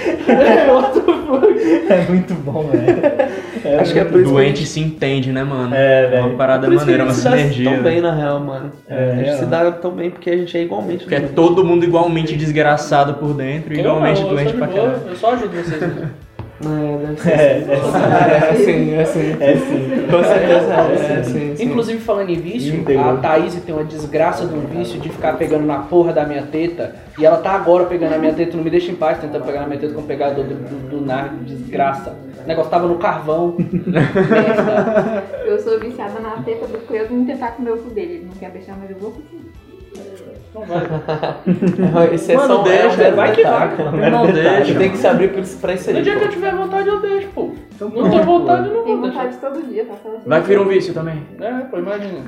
É muito bom, velho. Acho que é por isso que doente se entende, né, mano? É, velho. Uma parada Por isso que maneira, a uma gente se dá sinergia. tão bem na real, mano. É, a gente real. se dá tão bem porque a gente é igualmente Porque é doente. todo mundo igualmente desgraçado por dentro e Eu igualmente não, doente pra caralho. Eu só ajudo vocês. né? É, deve ser. É, assim. é, É sim, é sim. é sim. Com certeza é, é sim, sim. Inclusive, falando em vício, a Thaís tem uma desgraça de um vício de ficar pegando na porra da minha teta. E ela tá agora pegando na minha teta, não me deixa em paz, tentando pegar na minha teta com o pegador do, do, do narco, desgraça. O negócio tava no carvão. Eu sou viciada na teta do Cleuso em tentar comer o cu dele. Ele não quer deixar, mas eu vou conseguir. Não vai. Esse é Mano, só um- deixa, é um vai que vai. Não deixa. Tem que se abrir pra isso- aí. No dia que eu pô. tiver vontade, eu deixo, pô. Não tenho vontade, eu não vou deixar. vontade todo dia, tá assim. Vai que vira um vício também. É, pô, imagina.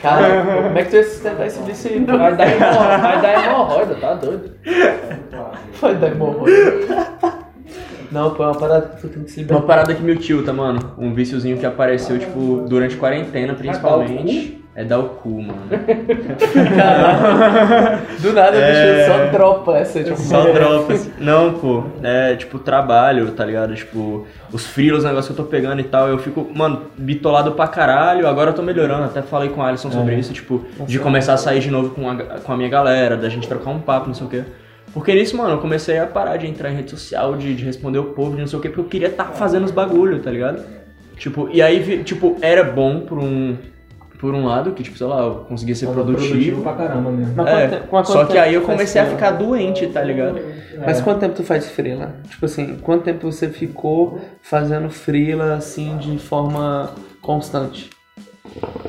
Cara, como é que tu ia sustentar esse vício aí? pô? Vai dar, hemorro- vai dar hemorroida, tá doido? Vai dar hemorroida. Não, pô, é uma parada que tu tem que se Uma libertar. parada que me tilta, mano. Um viciozinho que apareceu, tipo, durante quarentena, principalmente. É dar o cu, mano. Do nada É. bicho só dropa essa, tipo, Só dropas. Não, pô. É tipo trabalho, tá ligado? Tipo, os frios, os negócios que eu tô pegando e tal. Eu fico, mano, bitolado pra caralho. Agora eu tô melhorando. Até falei com o Alisson sobre isso, tipo, de começar a sair de novo com a, com a minha galera, da gente trocar um papo, não sei o quê. Porque nisso, mano, eu comecei a parar de entrar em rede social, de, de responder o povo, de não sei o quê, porque eu queria estar fazendo os bagulho, tá ligado? Tipo, e aí, tipo, era bom por um, por um lado, que, tipo, sei lá, eu conseguia ser produtivo. pra caramba mesmo. É, tempo- só que aí eu comecei a ficar doente, tá ligado? Mas quanto tempo tu faz freela? Tipo assim, quanto tempo você ficou fazendo freela assim de forma constante?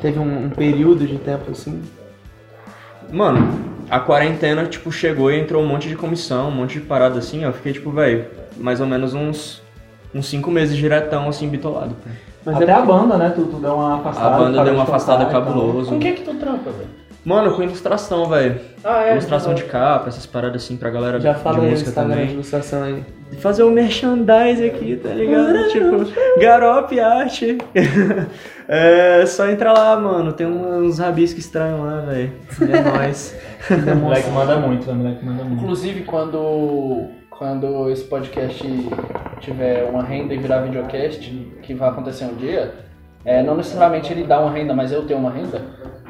Teve um, um período de tempo assim? Mano, a quarentena, tipo, chegou e entrou um monte de comissão, um monte de parada assim, ó. Eu fiquei, tipo, velho, mais ou menos uns, uns cinco meses diretão, assim, bitolado. Mas Até é a banda, né? Tu, tu deu uma A afastada. banda parou deu uma de afastada tocar e tal. cabuloso. Com que que tu trampa, velho? Mano, com ilustração, velho. Ah, Ilustração de capa, essas paradas assim pra galera já de fala o música de também. ilustração aí. Fazer o merchandise aqui, tá ligado? tipo, Garope Arte. é só entrar lá, mano. Tem uns rabiscos estranhos lá, velho. É nóis. O moleque manda muito, o moleque manda muito. Inclusive, quando, quando esse podcast tiver uma renda e virar videocast, que vai acontecer um dia, é, não necessariamente ele dá uma renda, mas eu tenho uma renda.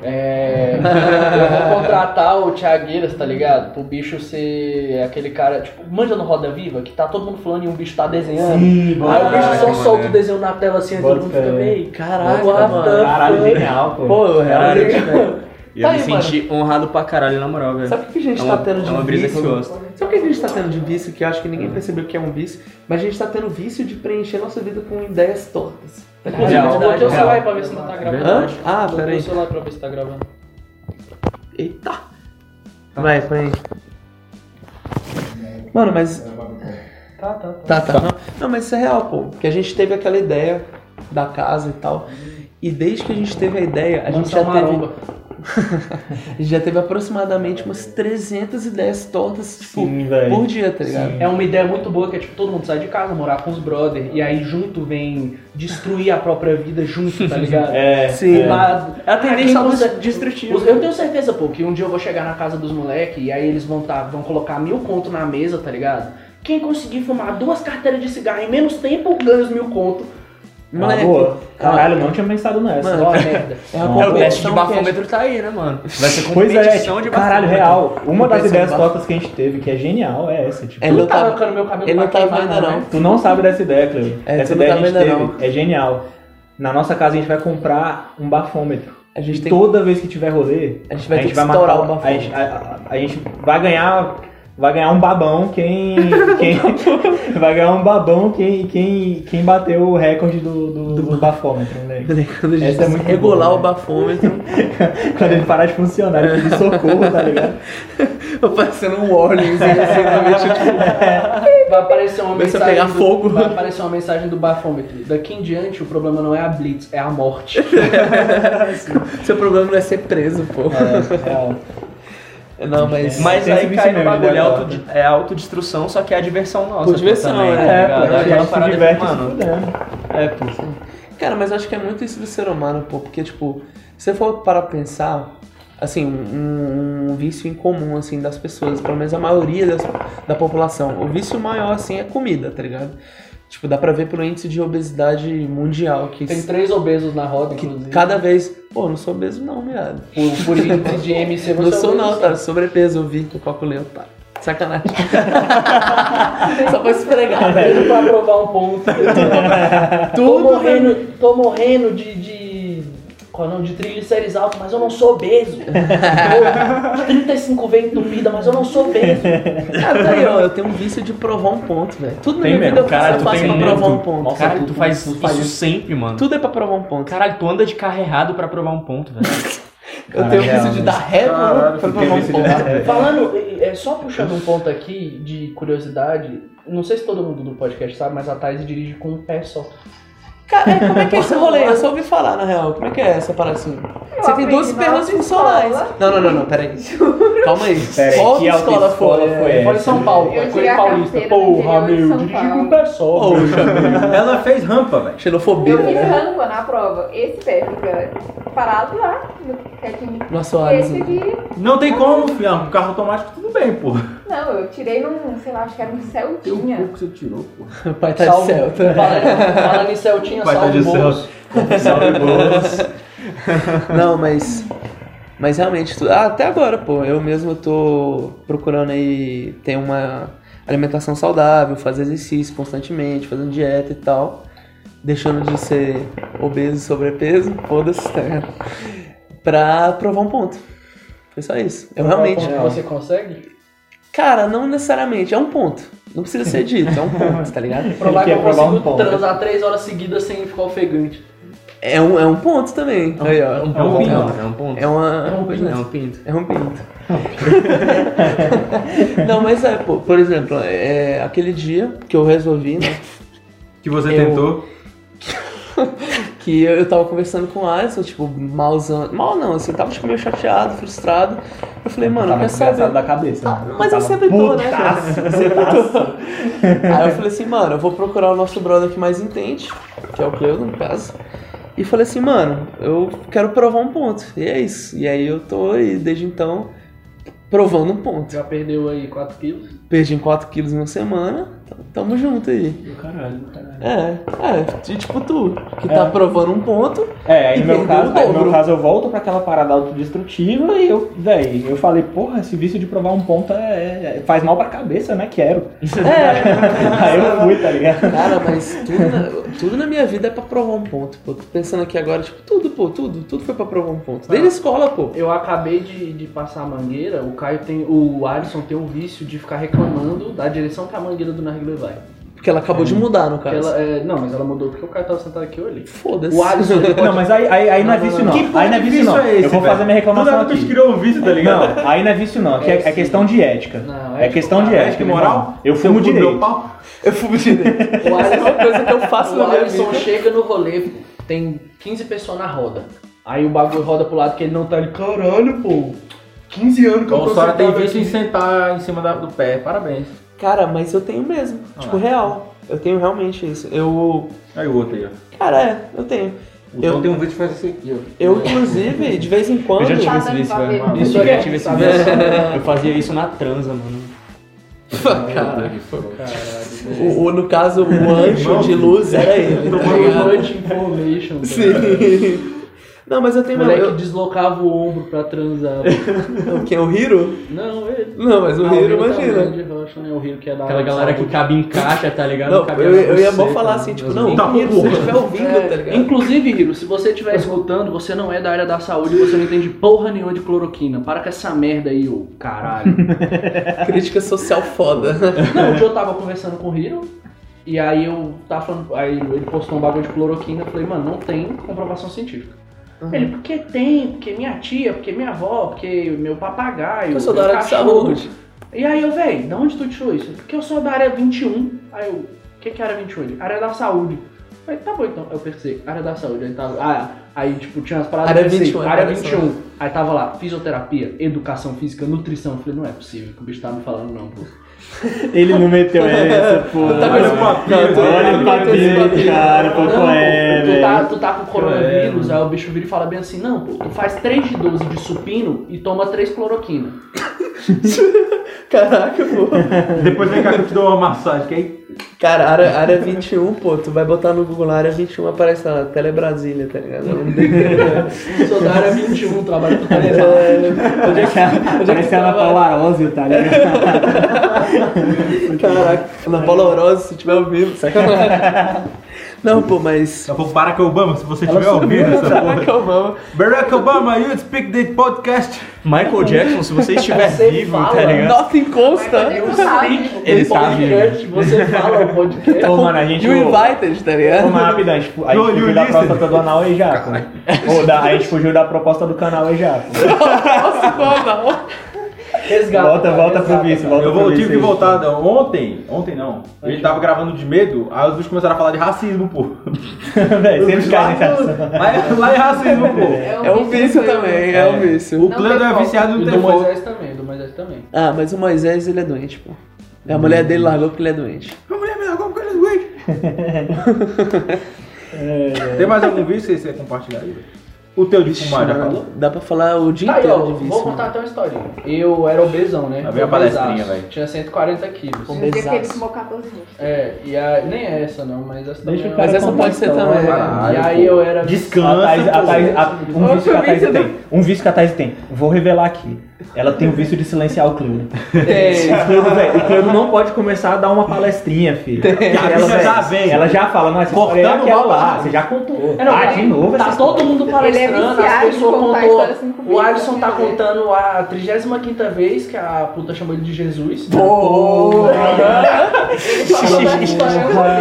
é, eu vou contratar o Thiagueiras, tá ligado? Pro bicho ser aquele cara, tipo, manja no Roda Viva, que tá todo mundo falando e um bicho tá desenhando. Sim, Aí o bicho só solta o desenho na tela assim, Bota todo mundo fica, the Caralho, fuck?" genial, pô. Pô, Caralho, realmente, velho. E eu Tá me aí, mano. senti honrado pra caralho, na moral, velho. Sabe o que a gente é uma, tá tendo de É uma brisa vício? que eu gosto. Sabe o que a gente tá tendo de vício que eu acho que ninguém percebeu que é um vício? Mas a gente tá tendo vício de preencher nossa vida com ideias tortas. Tá? Inclusive, eu Real, botei o celular real. aí pra ver se não tá gravando. Hã? Ah, Botei peraí. o celular pra ver se tá gravando. Eita! Vai, põe aí. Mano, mas. Tá, tá, Tá, tá. Não, não, mas isso é real, pô. Porque a gente teve aquela ideia da casa e tal. E desde que a gente teve a ideia, a gente já teve. Maromba. A gente já teve aproximadamente umas 300 ideias tortas, tipo, Sim, por dia, tá ligado? É uma ideia muito boa que é tipo todo mundo sai de casa, morar com os brother, e aí junto vem destruir a própria vida junto, tá ligado? É, Sim. é. Mas- É a tendência quem consegue- destrutiva. Eu tenho certeza, pô, que um dia eu vou chegar na casa dos moleques e aí eles vão, tá, vão colocar mil conto na mesa, tá ligado? Quem conseguir fumar duas carteiras de cigarro em menos tempo ganha os mil conto. Uma Moleque, boa. Caralho, ah, não tinha pensado nessa. Mano, merda. É a É, o teste de competição a gente- bafômetro tá aí, né, mano? Vai ser Pois é, competição tipo, de caralho, bafômetro. real. Uma das Competição ideias de tortas que a gente teve, que é genial, é essa. Tipo, Ele não tá arrancando meu cabelo ele não pra tá vendo, não, não. né? tu não sabe dessa ideia, Cleo. É, essa não ideia tá a gente teve. É genial. Na nossa casa a gente vai comprar um bafômetro. A gente E tem toda vez que tiver rolê, A gente vai ter que estourar marcar- o bafômetro. A gente, a- a- a gente vai ganhar. Vai ganhar um babão quem. quem vai ganhar um babão quem, quem, quem bateu o recorde do, do, do bafômetro, né? Quando a gente Essa é muito regular boa, o né? bafômetro, Quando ele parar de funcionar, ele pedir socorro, tá ligado? aparecendo um warning, assim, tipo, Vai aparecer uma Começa mensagem. pegar do, fogo. Vai aparecer uma mensagem do bafômetro. Daqui em diante o problema não é a blitz, é a morte. seu problema não é ser preso, pô. Real. Não, mas... Mas aí cai no bagulho, é, né, auto, é autodestrução, só que é a diversão nossa. Por diversão, também, é. tá É, Aquela gente se parada que, diverte se mano. É, pô. Cara, mas acho que é muito isso do ser humano, pô. Porque, tipo, se você for para pensar, assim, um, um vício em comum, assim, das pessoas, pelo menos a maioria das- da população, o vício maior, assim, é comida, tá ligado? Tipo, dá pra ver pelo índice de obesidade mundial, que, Tem três obesos na roda, que inclusive. cada vez... Pô, não sou obeso não, viado. Por, por índice de MC você Não é sou não, tá? Sobrepeso, eu vi, eu calculei, tá? Sacanagem. Só pra esfregar. Tudo pra provar um ponto. tô morrendo, tô morrendo de. de... Qual é o nome? De triglicérides altos, mas eu não sou obeso. De 35 veio entupida, mas eu não sou obeso. Cara, tá ó, eu tenho um vício de provar um ponto, velho. Tudo na Tem minha mesmo. vida eu Caralho, faço tu pra muito. provar um ponto. Nossa, Caralho, tu faz isso sempre, mano. Tudo é pra provar um ponto. Caralho, tu anda de carro errado pra provar um ponto, velho. Eu tenho Caralho, vício de dar ré pra provar um ponto. Falando, é é só puxando um ponto aqui de curiosidade, não sei se todo mundo do podcast sabe, mas a Thais dirige com um pé só. Cara, é, como é que é esse rolê? Eu só ouvi falar, na real. Como é que é essa parada assim? Você tem duas na pernas funcionais. Não, não, não, não, peraí. Calma aí. Pera aí, Qual que autoescola foi? foi Foi em São Paulo, Eu foi em Paulista. Porra, meu, dirigi com pé só. Poxa. Ela fez rampa, velho. Xenofobia. Eu fiz né? rampa na prova. Esse pé fica parado lá, no E olha. esse aqui, Não tem como, filho. Com carro automático tudo bem, pô. Não, eu tirei num, sei lá, acho que era um Celtinha. que você tirou, pô. O pai tá de Salve. Celta. Falando, falando em Celtinha, tá salve de Boulos. Salve, boas. Não, mas. Mas realmente, tu- ah, até agora, pô, eu mesmo tô procurando aí ter uma alimentação saudável, fazer exercício constantemente, fazendo dieta e tal. Deixando de ser obeso e sobrepeso, foda-se, tá ligado? Pra provar um ponto. Foi só isso. Eu realmente. Você consegue? Cara, não necessariamente, é um ponto. Não precisa ser dito, é um ponto, tá ligado? Provar que eu um consigo ponto. transar três horas seguidas sem ficar ofegante. É um, é um ponto também. Aí, ó. É um É um ponto. pinto. É um ponto. É uma. É um pinto. É um pinto. É um pinto. Não, mas é, pô, por exemplo, é aquele dia que eu resolvi, né? Que você Eu- tentou. Que eu, eu tava conversando com o Alisson, tipo, malzão. Mal não, assim, tava tipo, meio chateado, frustrado. Eu falei, mano, Tava quer desgraçado saber? da cabeça. Ah, né? mas eu Tava sempre tô, né, cara? Sempre tô. Aí eu falei assim, mano, eu vou procurar o nosso brother que mais entende, que é o Cleudo, no caso. E falei assim, mano, eu quero provar um ponto. E é isso. E aí eu tô aí, desde então, provando um ponto. Já perdeu aí 4 quilos. Perdi em 4 quilos em uma semana, então tamo junto aí. Do caralho, do caralho. É, é, tipo tu, que tá provando um ponto. É, aí E no meu, caso, aí no meu caso eu volto pra aquela parada autodestrutiva e eu, véi, eu falei, porra, esse vício de provar um ponto é, é- faz mal pra cabeça, né? Quero. É, aí eu fui, tá ligado? Cara, mas tudo na, tudo na minha vida é pra provar um ponto, pô. Tô pensando aqui agora, tipo, tudo, pô, tudo, tudo foi pra provar um ponto. Desde a escola, pô. Eu acabei de, de passar a mangueira, o Caio tem. O Alisson tem um vício de ficar reclamando da direção que a mangueira do narguilé vai. Porque ela acabou de mudar, no caso. ela, é, não, mas ela mudou porque o Caio tava sentado aqui e eu olhei. Foda-se. O Alisson ele pode- Não, mas aí, aí, aí não é vício não. não. Que porra Aí não é de vício não. é esse, eu vou velho? fazer minha reclamação nada tu aqui. criou um vício, tá ligado? Não, aí não é vício não, que é, é questão de ética. Não, é ética questão de moral. ética. Ética e meu moral? irmão. Eu fumo direito. pau? Eu fumo direito. O É uma coisa que eu faço O na minha Alisson vida. chega no rolê, tem 15 pessoas na roda. Aí o bagulho roda pro lado que ele não tá ali. Caralho, pô. 15 anos que eu O tô Sora tem vício em sentar em cima da- do pé. Parabéns. Cara, mas eu tenho mesmo. Tipo, real. Eu tenho realmente isso. Eu. Aí o outro aí, ó. Cara, é, eu tenho. O Eu- tem um vício que faz isso aqui, ó. Eu, inclusive, de vez em quando. Eu já tive Tá esse vício, pra velho. eu já tive esse tá vício. Eu fazia isso na transa, mano. Cara, o, o- no caso, o anjo de luz era ele. Tá Tomando ligado? much information. tá Sim. Não, mas eu tenho O meu. moleque Eu, deslocava o ombro pra transar. quem é o Hiro? Não, ele. Não, mas o Ah, Hiro, também imagina. de rocha, né? O Hiro que é da Aquela de galera que cabe em caixa, tá ligado? Não, Cabe eu, eu ia você, mal falar tá? assim, tipo, não, Tá, Hiro, se você porra. estiver ouvindo, É, tá ligado? Inclusive, Hiro, se você estiver escutando, você não é da área da saúde, você não entende porra nenhuma de cloroquina. Para com essa merda aí, ô caralho. Crítica social foda. Não, o eu tava conversando com o Hiro, e aí eu tava falando, aí ele postou um bagulho de cloroquina, eu falei, mano, não tem comprovação científica. Ele, porque tem, porque minha tia, porque minha avó, porque meu papagaio. Eu sou da área de saúde. E aí eu, véi, da onde tu tirou isso? Porque eu sou da área 21. Aí eu, o que que é área 21? Ele, área da saúde. Eu falei, tá bom então. Eu pensei, área da saúde. Aí tava, ah, aí tipo, tinha umas paradas. Área pensei, 21, área área da 21. Aí tava lá, fisioterapia, educação física, nutrição. Eu falei, não é possível que o bicho tá me falando não, pô. Ele não meteu essa, pô. Tá com esse papinho, Olha tá o com papinho, esse papinho. cara, pô, Não, qual é, pô, tu, tá, tu tá com coronavírus, aí o bicho vira e fala bem assim, não, pô, tu faz 3 de 12 de supino e toma 3 cloroquina. Caraca, pô. Depois vem cá que eu te dou uma massagem, que aí... Cara, área, área 21, pô, tu vai botar no Google área 21 aparece lá, Tele Brasília, tá ligado? Sou da área 21, trabalho com telefone. É, onde é que, onde é que Parece a Ana? Paula Arósio, tá ligado? Caraca, Ana Paula Orosa, se tiver ouvindo, sacanagem. Não, pô, mas... Daqui a pouco Barack Obama, se você Ela estiver ouvindo essa porra. Caraca, vamos. Barack Obama, you speak the podcast. Michael Jackson, se você estiver Você vivo, fala, tá ligado? Nothing consta. Ele. Ele tá podcast, você fala o podcast. Ô, mano, a gente... You invited, tá ligado? Ô, mas rapidão, a gente, a fugiu da próstata do anal e já. Ô, da- a gente fugiu da proposta do canal e já. Nossa, qual não? Resgata. Volta, volta pro resgata, vício, cara. volta Eu vou, pro tive vício que aí. voltar ontem, ontem não. A gente tava gravando de medo, aí os bichos começaram a falar de racismo, pô. Velho, sempre cai nessa Lá, lá é racismo, pô. É um vício também, é um vício. O tem é viciado E no do telefone. Moisés também, do Moisés também. Ah, mas o Moisés, ele é doente, pô. A mulher dele largou porque ele é doente. A mulher me largou porque ele é doente. Tem mais algum vício que você quer compartilhar aí? velho? O teu de fumar já falou? Dá pra falar o dia Tá aí, inteiro ó, de vício. vou contar até uma historinha. Eu era obesão, né? Vem a palestrinha, velho. Tinha 140 quilos. Dia que ele fumou 14 anos. É, e a, nem é essa não, mas essa Deixa também Mas essa pode ser história. também. Caralho, E aí eu era... Descansa. A Thaís, a. Thaís- a- um vício que a Thaís tem. Um vício que a Thaís tem. Vou revelar aqui. Ela tem o vício de silenciar o Cleudo. Tem. O Cleudo, velho, o Cleudo não pode começar a dar uma palestrinha, filho. Ela, Você já vem. ela já fala, não, essa Cortando história é lá, você já contou. É, não, ah, de novo Tá essa todo mundo palestrando, Ele é as pessoas a contou. O Alisson tá ver. contando a 35 vez que a puta chamou ele de Jesus.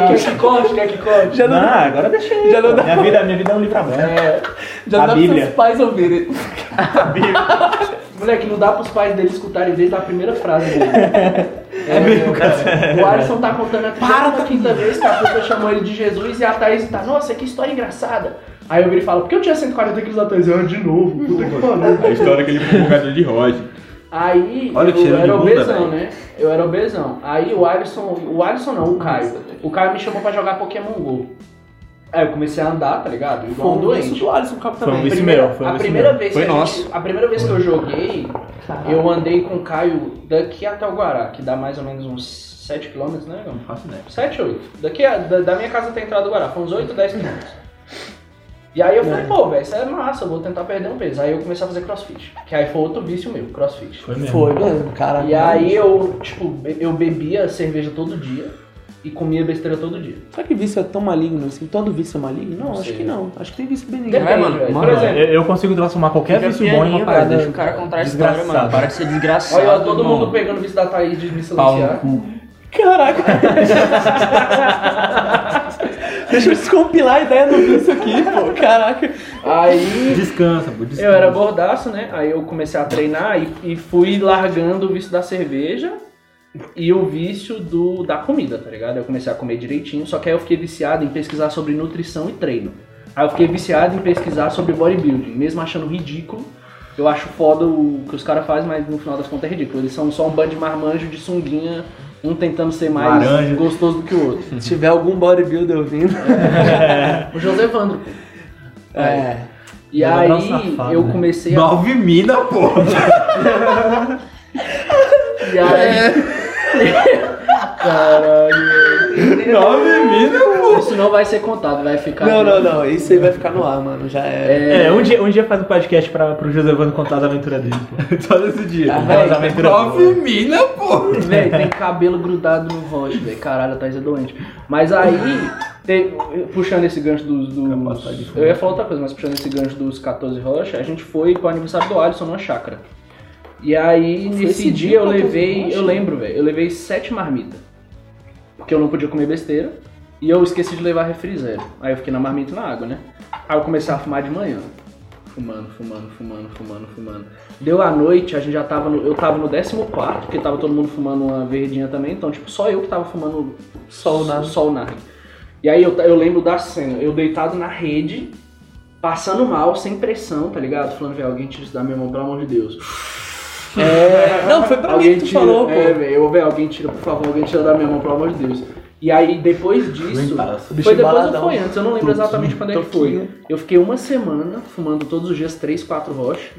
Quer que corte? Quer que corte? Já não, Não, agora deixa aí. Já não dá- minha, vida, minha vida é um livro aberto. É, já a dá pros Bíblia. seus pais ouvirem. moleque, não dá pros pais dele escutarem desde a primeira frase dele. É mesmo, cara. O Alisson tá contando a 35 vez que a puta chamou ele de Jesus e a Thaís tá, nossa, que história engraçada. Aí eu viro e falo, por que eu tinha 140 quilos da Thaís? Eu, de novo, puta que pariu. A história que ele foi jogador de Roger. Aí Olha que eu era bunda, obesão, né? Eu era obesão. Aí o Alisson, o Alisson não, o Caio. O Caio me chamou pra jogar Pokémon GO. Aí eu comecei a andar, tá ligado? Igual Foi um doente. do Alisson Capo Foi um Primeira- meu, foi um a primeira meu. vez Foi que a nosso. gente- a primeira vez que eu joguei, eu andei com o Caio daqui até o Guará, que dá mais ou menos uns 7 km, né, Negão? Faço ideia. 7, 8. Daqui a- da, da minha casa até a entrada do Guará, foi uns 8, 10 km. E aí eu falei, pô, velho, isso é massa, eu vou tentar perder um peso. Aí eu comecei a fazer crossfit. Que aí foi outro vício meu, crossfit. Foi mesmo. Foi, mano. Caraca. E aí eu, tipo, eu bebia cerveja todo dia e comia besteira todo dia. Será que vício é tão maligno assim? Todo vício é maligno? Não, Não acho sei. que não. Acho que tem vício benigno. Depende, É, mano, velho. mano, Por exemplo, Eu, eu consigo transformar qualquer vício bom em uma parada. Deixa o cara contar a história, mano. Para de ser desgraçado. olha todo irmão. mundo pegando o vício da Thaís de me silenciar. Caraca. Deixa eu descompilar a ideia do vício aqui, pô. Caraca. Aí Descansa, pô. Descansa. eu era gordaço, né? Aí eu comecei a treinar e, e fui largando o vício da cerveja e o vício do, da comida, tá ligado? Eu comecei a comer direitinho, só que aí eu fiquei viciado em pesquisar sobre nutrição e treino. Aí eu fiquei viciado em pesquisar sobre bodybuilding, mesmo achando ridículo. Eu acho foda o que os caras fazem, mas no final das contas é ridículo. Eles são só um bando de marmanjo de sunguinha, um tentando ser mais Laranja. gostoso do que o outro. Se tiver algum bodybuilder ouvindo. O José Vandro. É. E Vou aí lembrar um safado, eu né? comecei a. Nove mina, pô. E aí. Caralho. Nove mina, pô. Isso não vai ser contado, vai ficar. Não, não, não. Isso aí vai ficar no ar, mano. Já é. É, um dia, um dia faz um podcast pra, pro José Vando contar as aventuras dele. pô. Só nesse dia. Ah, véi, aventuras Nove mina, pô. Véi, tem cabelo grudado no rosto, velho. Caralho, a Thaís é doente. Mas aí, te- puxando esse gancho dos. dos eu ia falar outra coisa, mas puxando esse gancho dos 14 rocha, a gente foi pro aniversário do Alisson numa chácara. E aí, Foi nesse esse dia dia, eu 14 levei. Eu lembro, velho, eu levei sete marmitas. Porque eu não podia comer besteira. E eu esqueci de levar refri zero. Aí eu fiquei na marmita e na água, né? Aí eu comecei a fumar de manhã. Fumando, fumando, fumando, fumando, fumando. Deu a noite, a gente já tava no. Eu tava no 14, porque tava todo mundo fumando uma verdinha também, então, tipo, só eu que tava fumando Sol na- sol na E aí eu, eu lembro da cena, eu deitado na rede, passando mal, sem pressão, tá ligado? Falando, velho, alguém tira isso da minha mão, pelo amor de Deus. É. Não, foi pra mim alguém que tu tira, falou, pô. É, velho, eu, velho, alguém tira, por favor, alguém tira da minha mão, pelo amor de Deus. E aí, depois disso, foi depois ou foi antes, eu não lembro exatamente quando é que foi. Eu fiquei uma semana fumando todos os dias 3, 4 rochas.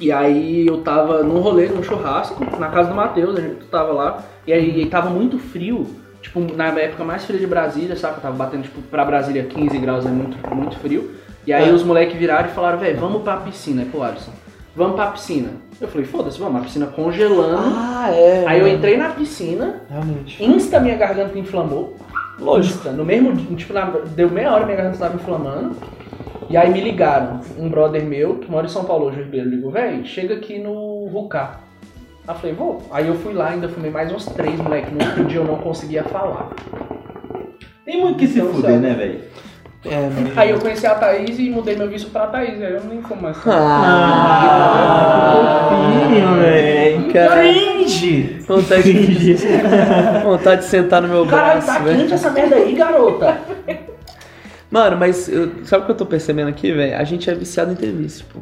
E aí eu tava num rolê, num churrasco, na casa do Matheus, a gente tava lá, e aí tava muito frio, tipo, na época mais fria de Brasília, sabe? Eu tava batendo, tipo, pra Brasília 15 graus, é muito, muito frio. E aí É. os moleques viraram e falaram, velho, vamos pra piscina, é pro Alisson. Vamos pra piscina. Eu falei, foda-se, vamos, a piscina congelando. Ah, é. aí eu entrei na piscina, Realmente. insta minha garganta inflamou. Lógico. No mesmo dia, tipo, na- deu meia hora minha garganta estava inflamando. E aí me ligaram. Um brother meu, que mora em São Paulo, hoje, o Ribeiro, ligou, véi, chega aqui no Rucá. Aí eu falei, vou. Aí eu fui lá, ainda fumei mais uns três, moleque. No outro dia eu não conseguia falar. Tem muito que se Então, fuder, né, velho? É. Aí eu conheci a Thaís e mudei meu vício pra Thaís, aí eu nem fumo mais. Ah, Fofinho, velho. Cringe! vontade de, vontade de sentar no meu Caralho, braço, tá velho. quente essa merda aí, garota. Mano, mas eu- sabe o que eu tô percebendo aqui, velho? A gente é viciado em ter vício, pô.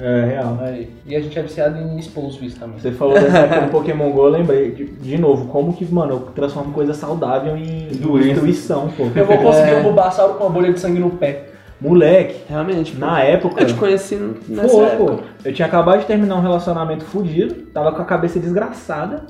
É, real. Aí, E a gente é viciado em os vícios também. Você falou dessa época do Pokémon GO, eu lembrei de, de novo, como que, mano, eu transformo coisa saudável em Doença. destruição, pô. Eu vou conseguir É. um Bulbasauro com uma bolha de sangue no pé. Moleque, Realmente. pô. na época. Eu te conheci nessa Foi, época. pô. Eu tinha acabado de terminar um relacionamento fudido, tava com a cabeça desgraçada.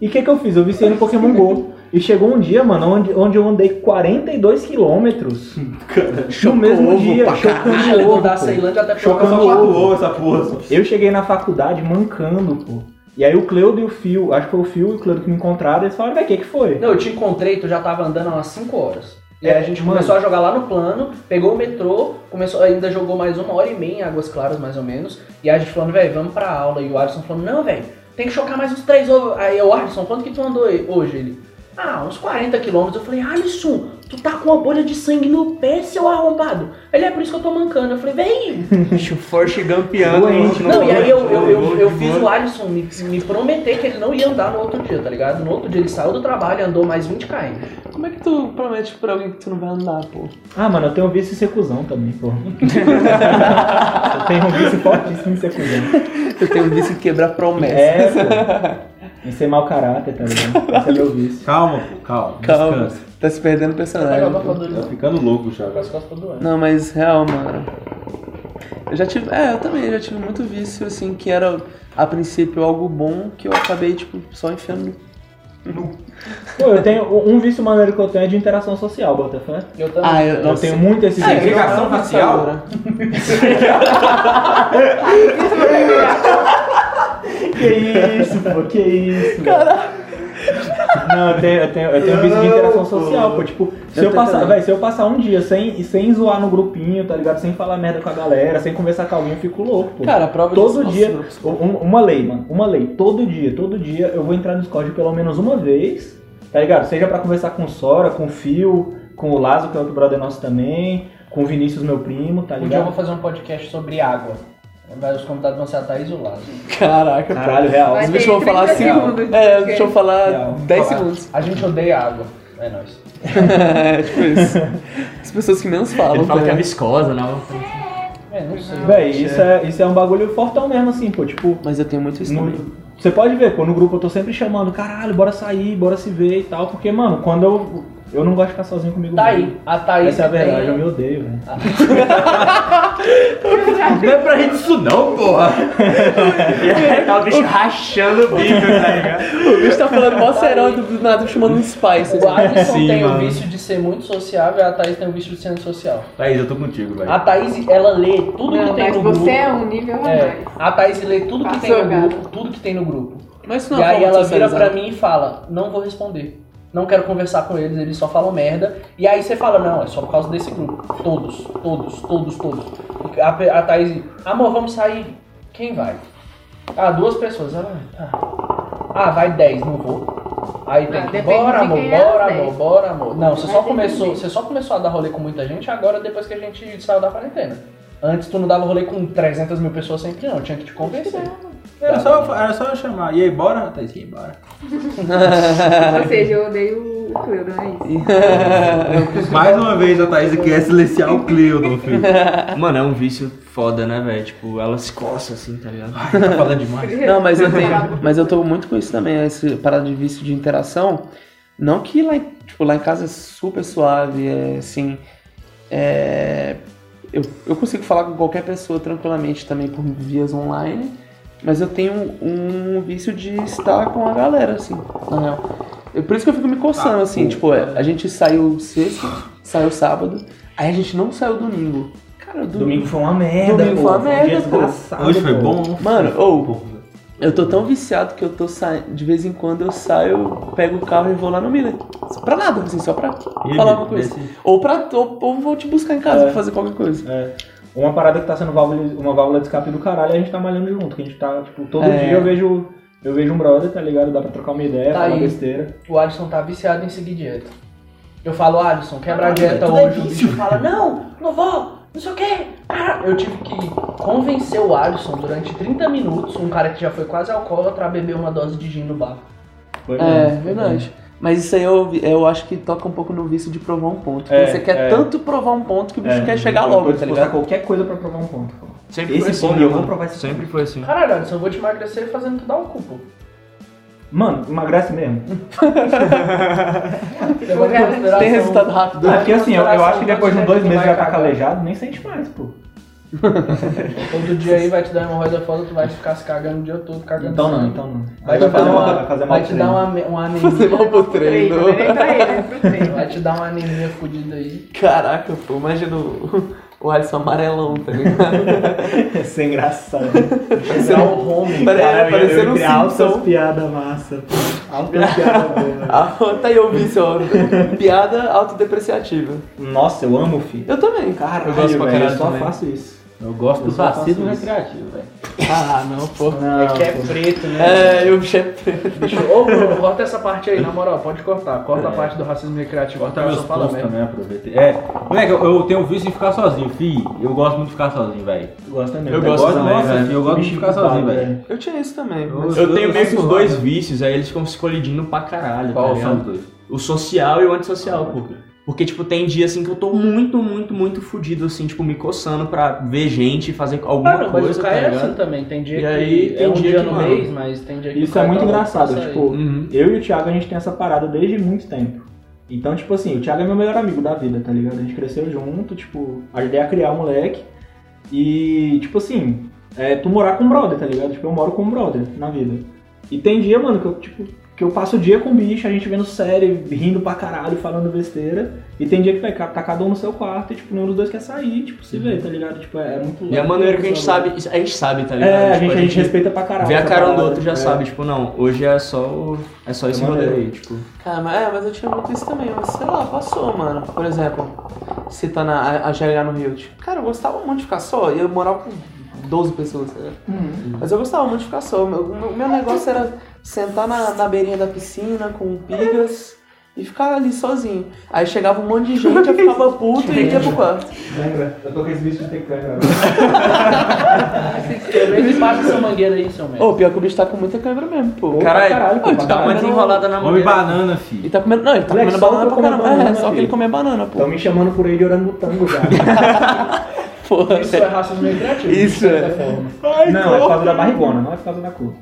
E o que, que eu fiz? Eu viciei no Pokémon GO. E chegou um dia, mano, onde, onde eu andei 42 quilômetros no mesmo ovo dia, pra chocando Caralho, ovo, da. Ceilândia até Chocando ovo. ovos essa porra. Eu cheguei na faculdade mancando, pô. E aí o Cleudo e o Fio, acho que foi o Fio e o Cleudo que me encontraram, eles falaram, velho, o que que foi? Não, eu te encontrei, tu já tava andando há umas 5 horas. E É, aí a gente mano. começou a jogar lá no plano, pegou o metrô, começou, ainda jogou mais uma hora e meia em Águas Claras, mais ou menos. E aí a gente falando, velho, vamos pra aula. E o Alisson falando, não, velho, tem que chocar mais uns três ovos. Aí o Alisson, quanto que tu andou hoje? Ele, ah, uns 40 quilômetros. Eu falei, Alisson, tu tá com uma bolha de sangue no pé, seu arrombado. Ele, é por isso que eu tô mancando. Eu falei, velho, Bicho forte gampeando. Não, e aí eu, eu, eu, eu fiz o Alisson me, me prometer que ele não ia andar no outro dia, tá ligado? No outro dia ele saiu do trabalho e andou mais 20 km. Como é que tu promete pra alguém que tu não vai andar, pô? Ah, mano, eu tenho um vício em ser cuzão também, pô. eu tenho um vício fortíssimo em ser cuzão. Eu tenho um vício em quebrar promessas. É, pô. Em ser mau caráter, tá ligado? Esse é meu vício. Calma, pô, calma. Calma, Descansa. tá se perdendo o personagem. Tá ficando louco já. Não, mas real, mano. Eu já tive. É, eu também já tive muito vício, assim, que era a princípio algo bom que eu acabei, tipo, só enfiando. Pô, eu tenho. Um vício maneiro que eu tenho é de interação social, Botafé. Eu também. Ah, eu, Eu tenho muito esse Ah, vício. Segregação racial? agora. Que isso, pô, que isso. Caralho. Não, eu tenho, eu tenho, eu tenho um vício de interação social, pô. Tipo, se Eu eu, passar, também. véi, se eu passar um dia sem, sem zoar no grupinho, tá ligado? Sem falar merda com a galera, sem conversar com alguém, eu fico louco, pô. Cara, a prova Todo disso, dia, nossa, um- uma lei, mano, uma lei. Todo dia, todo dia eu vou entrar no Discord pelo menos uma vez, tá ligado? Seja pra conversar com o Sora, com o Fio, com o Lazo, que é outro brother nosso também, com o Vinícius, meu primo, tá Um dia eu vou ligado? fazer um podcast sobre água. Vai- Os convidados vão e o Lázaro. Caraca, pô. Caralho, real. Vai Os bichos vão falar 30 assim. segundos. É, Ok. deixa eu falar Real. 10 Falar, segundos. A gente odeia água. É nóis. é, tipo isso. As pessoas que menos falam. Ele fala que é ligado? viscosa, né? É, não sei. Véi, isso é, isso é um bagulho fortão mesmo, assim, pô. Tipo, Mas eu tenho muito isso também. você pode ver, pô, no grupo eu tô sempre chamando, caralho, bora sair, bora se ver e tal, porque, mano, quando eu. Eu não gosto de ficar sozinho comigo Tá mesmo. aí. A Thaís Essa é a verdade, eu tem... me odeio, velho. Não é pra gente isso não, porra. Tá o bicho rachando o bico, tá ligado? O bicho tá falando mó serão do, nada chamando um Spice. O Alisson Sim, tem o mano. vício de ser muito sociável e a Thaís tem o vício de ser antissocial. Thaís, eu tô contigo, velho. A Thaís, ela lê tudo Não, que tem mas no você grupo. é um nível a É, mais. a Thaís lê tudo que tem Passou, no grupo, tudo que tem no grupo. Mas isso não E é aí ela vira pra mim e fala, não vou responder. Não quero conversar com eles, eles só falam merda. E aí você fala, não, é só por causa desse grupo. Todos, todos, todos, todos. A, a Thaís, amor, vamos sair. Quem vai? Ah, duas pessoas. Ela, tá. Ah, vai dez, não vou. Aí tem Ah, que, bora amor, é bora as amor, bora amor. Não, você só começou, você só começou a dar rolê com muita gente agora depois que a gente saiu da quarentena. Antes tu não dava rolê com 300 mil pessoas sempre não, tinha que te convencer. Era só, era só eu chamar. E aí, bora, Thaís? E aí, bora. Ou seja, eu odeio o Cleudon, é isso. Mais uma vez a Thaís quer silenciar o Cleudon, filho. Mano, é um vício foda, né, velho? Tipo, ela se coça assim, tá ligado? Ai, tá falando demais. Não, mas eu tenho. Mas eu tô muito com isso também, esse parada de vício de interação. Não que lá, em- tipo, lá em casa é super suave, é assim. É, eu, eu consigo falar com qualquer pessoa tranquilamente também por vias online, mas eu tenho um vício de estar com a galera, assim, na real. É por isso que eu fico me coçando, assim, tipo, é, a gente saiu sexta, saiu sábado, aí a gente não saiu domingo. Cara, domingo. Domingo foi uma merda, Domingo pô. foi uma um merda, dia pô. desgraçado, Hoje foi pô. bom? Mano, ou eu tô tão viciado que eu tô saindo. De vez em quando eu saio, pego o carro e vou lá no Miller. Pra nada, assim, só pra E, falar uma coisa. desse- Ou pra. Ou, ou vou te buscar em casa É. pra fazer qualquer coisa. É. Uma parada que tá sendo válvula, uma válvula de escape do caralho, a gente tá malhando junto. Que a gente tá, tipo, todo É. dia eu vejo. Eu vejo um brother, tá ligado? Dá pra trocar uma ideia, Tá falar aí. besteira. O Alisson tá viciado em seguir dieta. Eu falo, Alisson, quebra a dieta tudo é hoje. O vício. bicho fala, não, não vou, não sei o quê. Ah, Eu tive que convencer o Alisson durante 30 minutos, um cara que já foi quase alcoólatra, a beber uma dose de gin no bar. Foi É, mesmo. verdade. Mas isso aí eu, eu acho que toca um pouco no vício de provar um ponto. Porque É, você quer é. tanto provar um ponto que o bicho É, quer chegar logo, tá ligado? qualquer coisa pra provar um ponto. pô. Sempre Esse foi assim, ponto né, eu vou mano? provar esse Sempre foi assim. Caralho, eu vou te emagrecer fazendo tu dar o cu, pô. Mano, emagrece mesmo. Tem resultado rápido. É porque assim, eu, eu acho que depois de dois meses já tá calejado, nem sente mais, pô. Todo dia aí vai te dar uma hemorroida foda, tu vai ficar se cagando o dia todo, cagando Então não, então não. Vai te dar fazer uma, vai fazer mal vai te dar uma, uma anemia. Fazer mal pro treino. Vai te dar uma anemia fodida aí. Caraca, pô, imagina o, o Alisson amarelão, tá ligado? Isso é engraçado. Tirar o home. Pare- Cara, parecendo eu- um eu- Altas piadas massa. Altas piadas boas. Ah, tá aí o vício, ó. Piada autodepreciativa. Nossa, eu amo, filho. Eu também. Caralho, Eu gosto pra caralho eu só também. faço isso. Eu gosto do Eu fascismo isso. recreativo, velho. Ah, não, pô. Não, É que é pô. preto, né? É, eu bicho é preto. Ô Bruno, corta essa parte aí, na moral, pode cortar. Corta a parte do racismo recreativo. Corta meus fala também, aproveitei. É, moleque, eu, eu tenho vício em ficar sozinho, fi. Eu gosto muito de ficar sozinho, velho. Tu gosta mesmo. Eu gosto também, nossa, velho. fi, eu gosto muito de ficar sozinho, velho. Eu tinha isso também. Eu- Eu tenho meio que os dois vícios, aí eles ficam se colidindo pra caralho, Qual tá são os dois? O social e o antissocial, pô. Porque, tipo, tem dia assim que eu tô muito, muito, muito fudido, assim, tipo, me coçando pra ver gente, fazer alguma Claro, mas coisa, o tá Caio é ligado? assim também. Tem dia E que aí, é tem um dia dia no mano, mês, mas tem dia que Isso o é muito tá engraçado, tipo, Uhum. eu e o Thiago a gente tem essa parada desde muito tempo. Então, tipo assim, o Thiago é meu melhor amigo da vida, tá ligado? A gente cresceu junto, tipo, ajudei a criar o moleque. E, tipo assim, é tu morar com um brother, tá ligado? Tipo, eu moro com um brother na vida. E tem dia, mano, que eu, tipo, que eu passo o dia com o bicho, a gente vendo série, rindo pra caralho, falando besteira. E tem dia que vai, tá cada um no seu quarto e, tipo, nenhum dos dois quer sair, tipo, se vê, tá ligado? Tipo, é, é muito E a maneira que a gente sabe, a gente sabe, tá ligado? É, a Tipo, gente, a gente respeita pra caralho. Vê a cara um do outro já É. sabe, tipo, não, hoje é só, o- é só esse É rolê aí, tipo. Cara, mas, é, mas eu tinha muito isso também, mas sei lá, passou, mano. Por exemplo, citando a, a GLH no Rio. Tipo, cara, eu gostava muito de ficar só, e eu morava com 12 pessoas, né? Mas eu gostava muito de ficar só. O meu, meu- meu negócio era sentar na, na beirinha da piscina com pigas e ficar ali sozinho. Aí chegava um monte de gente, eu ficava puto e ia pro quarto. Lembra? Eu tô com esse bicho de ter câmera. Se passa essa mangueira aí, seu merda. Ô, pior que o bicho tá com muita câimbra mesmo, pô. Caralho, caralho, pô, tu Dá tá uma comendo- desenrolada na Come mangueira. banana, E fi. tá comendo. Não, ele tá Moleque, comendo banana pra caramba. comendo É, banana, só que filho. ele come banana, pô. Estão me chamando por aí de orangotango já. Porra, Isso é racismo recreativo. Isso de é. não, é por causa da barrigona, não é por causa da cor.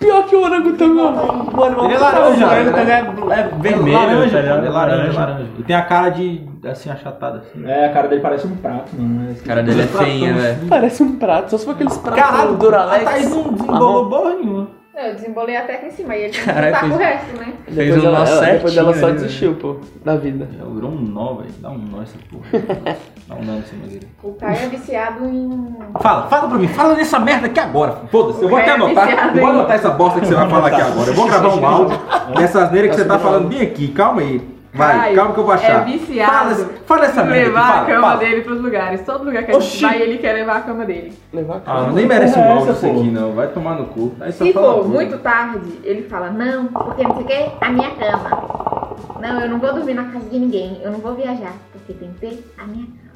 Pior que o orangotango, mano. O animal Ele é tá laranja, travado, né? né? é, é vermelho, laranja, tá ligado? pô, É laranja, laranja. E tem a cara de, assim, achatada, assim. É, a cara dele parece um prato, mano. É A cara dele é feinha, velho. Parece um prato, só se for aqueles pratos Caralho, Duralex. a Thaís não desembolou porra nenhuma. Eu desembolei até aqui em cima e ele tem que com o fez- resto, né? Fez Depois um ela, nó ela- depois ela só né? desistiu, pô, da vida. Já virou um nó, velho. Dá um nó essa porra. Dá um nó nessa maneira. O Caio é viciado em. Fala, fala pra mim, fala nessa merda aqui agora. Foda-se, eu vou É, até anotar. viciado Eu vou em- anotar essa bosta que você vai falar aqui agora. Eu vou gravar um áudio dessa asneira que você tá falando bem aqui. Calma aí. Vai, Caio calma que eu vou achar. É viciado. Fala, fala essa merda aqui, levar fala, a cama fala. dele pros lugares. Todo lugar que a gente Oxi. vai, ele quer levar a cama dele. Levar a Ah, nem merece um Porra é áudio isso aqui, não. Vai tomar no cu. Aí só Se fala for tudo. muito tarde, ele fala, não, porque não sei o que, a minha cama. Não, eu não vou dormir na casa de ninguém. Eu não vou viajar, porque tem que ter a minha cama.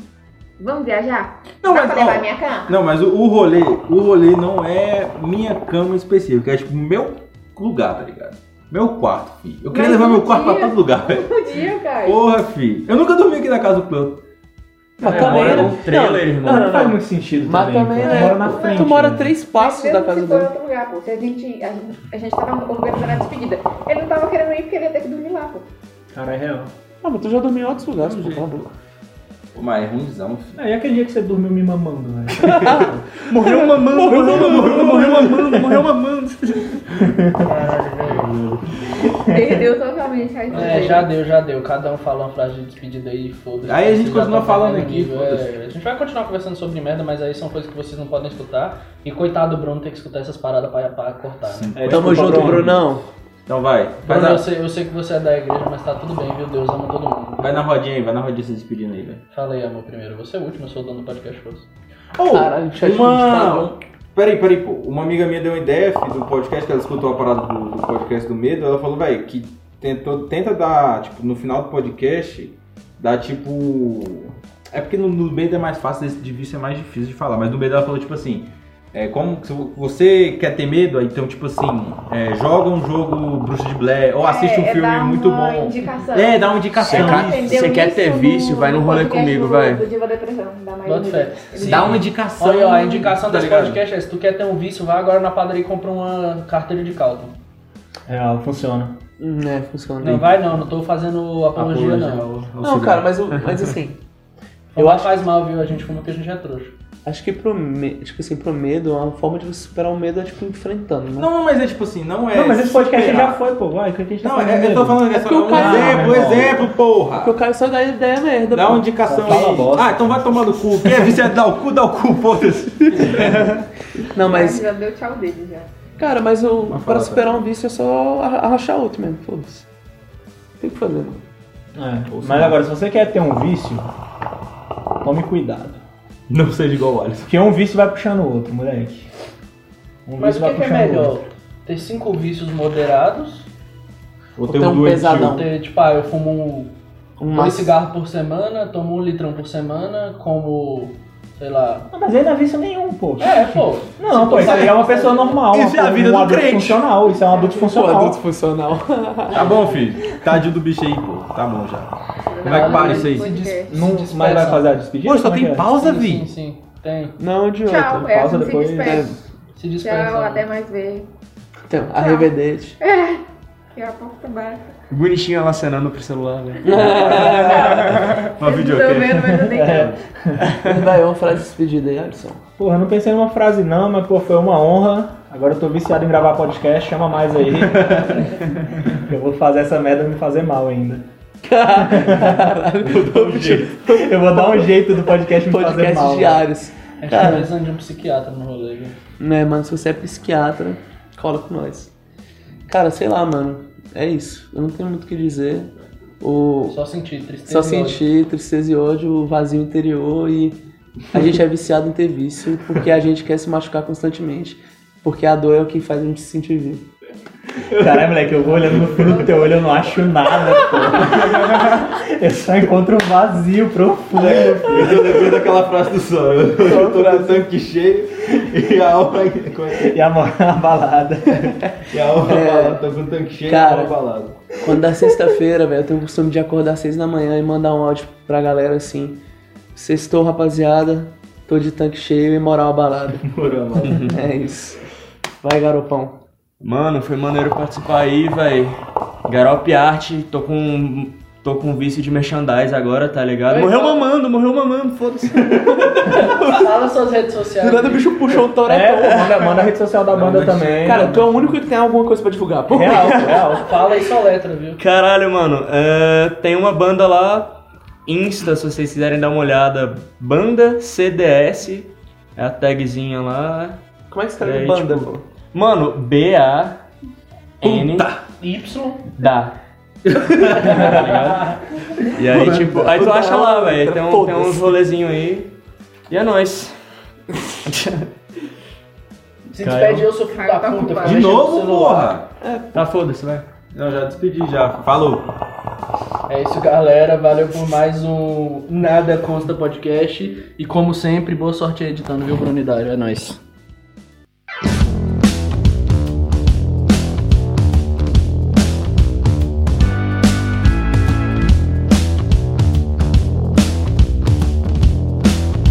Vamos viajar? Não, Dá mas, pra levar ó, a minha cama? Não, mas o, o rolê, o rolê não é minha cama específica, é tipo meu lugar, tá ligado? Meu quarto, filho. Eu queria Mas levar meu quarto pra dia- todo lugar, velho. Não podia, Caio. Porra, filho. Eu nunca dormi aqui na casa do Plano. Mas É, também, mora né? num trailer, irmão. Não, Não não, faz muito sentido Mas também. também? Tu mora na frente. Tu mora né? três passos da casa dele. outro lugar, pô. Se a gente, a a gente tava organizando a despedida. Ele não tava querendo ir porque ele ia ter que dormir lá, pô. Cara, é real. Ah, mas tu já dormiu em outros lugares, pô. Pô, mas é ruimzão, filho. É, e aquele dia que você dormiu me mamando, velho? Morreu mamando, morreu mamando, morreu mamando, morreu mamando. Perdeu totalmente a É, já deu, já deu. Cada um fala uma frase de despedida aí, foda-se. Aí a gente continua falando aqui, é. a gente vai continuar conversando sobre merda, mas aí são coisas que vocês não podem escutar. E coitado do Bruno ter que escutar essas paradas pra, pra cortar. Né? É, Tamo junto, Bruno. Brunão. Então vai. Faz Bruno, a- eu sei, eu sei que você é da igreja, mas tá tudo bem, viu? Deus ama todo mundo. Vai na rodinha aí, vai na rodinha se despedindo aí, velho. Fala aí, amor, primeiro. Você é o último, eu sou o dono do podcast hoje. Caralho, chat uma... Peraí, peraí, pô. Uma amiga minha deu uma ideia filho, do podcast, que ela escutou a parada do, do podcast do medo. Ela falou, velho, que tentou, tenta dar, tipo, no final do podcast, dar tipo. É porque no, no meio é mais fácil, esse de vício é mais difícil de falar, mas no meio ela falou, tipo assim. É, como se você quer ter medo, então, tipo assim, é, joga um jogo Bruxa de Blair, ou assiste um é filme dar muito bom. Indicação. É, dá uma indicação. Você você quer ter vício, no- vai no rolê comigo, vai. Dá uma indicação. Olha, ó, a indicação tá desse ligado? podcast é: se tu quer ter um vício, vai agora na padaria e compra uma carteira de cálculo. Real, funciona. Hum, É, funciona. Não vai não, não tô fazendo apologia Apologia não. Não, cara, mas, mas assim, Eu acho- faz mal, viu? A gente como que a gente é trouxa. Acho que pro, me... tipo assim, pro medo, uma forma de você superar o medo é tipo enfrentando, né? Não, mas é tipo assim, não é. não, mas esse podcast superar. já foi, pô. Vai, o que a gente tá Não, é, eu tô falando que é só o um cara- exemplo, exemplo, porra. Porque o Caio só dá ideia merda. Dá pô. uma indicação aí. bosta. Ah, então vai tomar no cu. Quem é viciado dá o cu, dá o cu, foda-se. Não, mas, Já deu tchau dele já. cara, mas Mas pra superar um vício é só arra- arrachar outro mesmo, foda-se. Tem que fazer, mano. É, mas agora, se você quer ter um vício, tome cuidado. Não seja igual o Alisson. Porque um vício vai puxando o outro, moleque. Um Mas o vício que, que é vai puxando o melhor? outro. Ter cinco vícios moderados? Vou ter um doentio. pesadão. Ou ter, tipo, ah, eu fumo um, Um dois cigarros por semana, tomo um litrão por semana, como, sei lá... Não, mas aí não é vício nenhum, pô. É, pô. Não, Se pô, isso aí é uma pessoa normal. Isso é a uma- vida um do adulto crente. funcional. Isso é um adulto Pô, funcional. adulto funcional. Tá bom, filho. Tadinho do bicho aí, pô. Tá bom já. Como é que para isso aí? Se se Não, mas vai fazer a despedida? Pô, só é tem que é? pausa, vi. sim, sim. Tem. Não, de Tchau, outra. é pausa assim depois. se despede. Se dispersa. Tchau, até mais ver. Então, arrivedete. Daqui a pouco tá baixo. Bonitinho ela acenando pro celular, né? Uma Tô videoclipe. vendo, mas não tem como. Vai, uma frase de despedida aí, Alisson. Porra, não pensei numa frase não, mas pô, foi uma honra. Agora eu tô viciado em gravar podcast, chama mais aí. eu vou fazer essa merda me fazer mal ainda. eu, vou dar um jeito. eu vou dar um jeito do podcast me fazer Podcast mal. diários. A gente Cara. tá precisando de um psiquiatra no rolê, viu? Né, mano, se você é psiquiatra, cola com nós. Cara, sei lá, mano. É isso. Eu não tenho muito o que dizer. O... Só sentir tristeza. Só e ódio. sentir tristeza e ódio, o vazio interior e a gente é viciado em ter vício porque a gente quer se machucar constantemente. Porque a dor é o que faz a gente se sentir vivo. Caralho, moleque, eu vou olhando no fundo do teu olho, eu não acho nada, pô. Eu só encontro um vazio profundo, filho. Eu lembrei daquela frase do Só. Eu tô com o tanque cheio e a alma. é é? E a mão na balada. E a alma É. balada. Tô com o tanque cheio e Cara. a alma balada. Quando dá sexta-feira, velho, eu tenho o costume de acordar às seis da manhã e mandar um áudio pra galera assim. Sextou, rapaziada. Tô de tanque cheio e moral abalada. Morou, mano. É isso. Vai, garopão. Mano, foi maneiro participar aí, véi. Garope Arte, tô com. tô com vício de merchandise agora, tá ligado? Oi, Morreu fala. mamando, morreu mamando, foda-se. Fala suas redes sociais. Do nada o bicho puxou o É, toretão. pô, manda, manda a rede social da banda também. Cara, tu é o único que tem alguma coisa pra divulgar, pô. Real, real. Fala e só letra, viu? Caralho, mano, é, tem uma banda lá, Insta, se vocês quiserem dar uma olhada. Banda CDS, é a tagzinha lá. Como é que escreve É, banda, tipo, pô? Mano, B-A-N. Y. Dá. Tá ligado? E aí, tipo, aí tu acha lá, velho. Tem, um, tem uns rolezinhos aí. E é nóis. Se Caio. despede eu, sou filho da tá puta. De novo, porra? Tá, foda-se, vai. Não, já despedi já. Falou. É isso, galera. Valeu por mais um Nada Consta Podcast. E como sempre, boa sorte aí editando, viu, Brunidade? É nóis.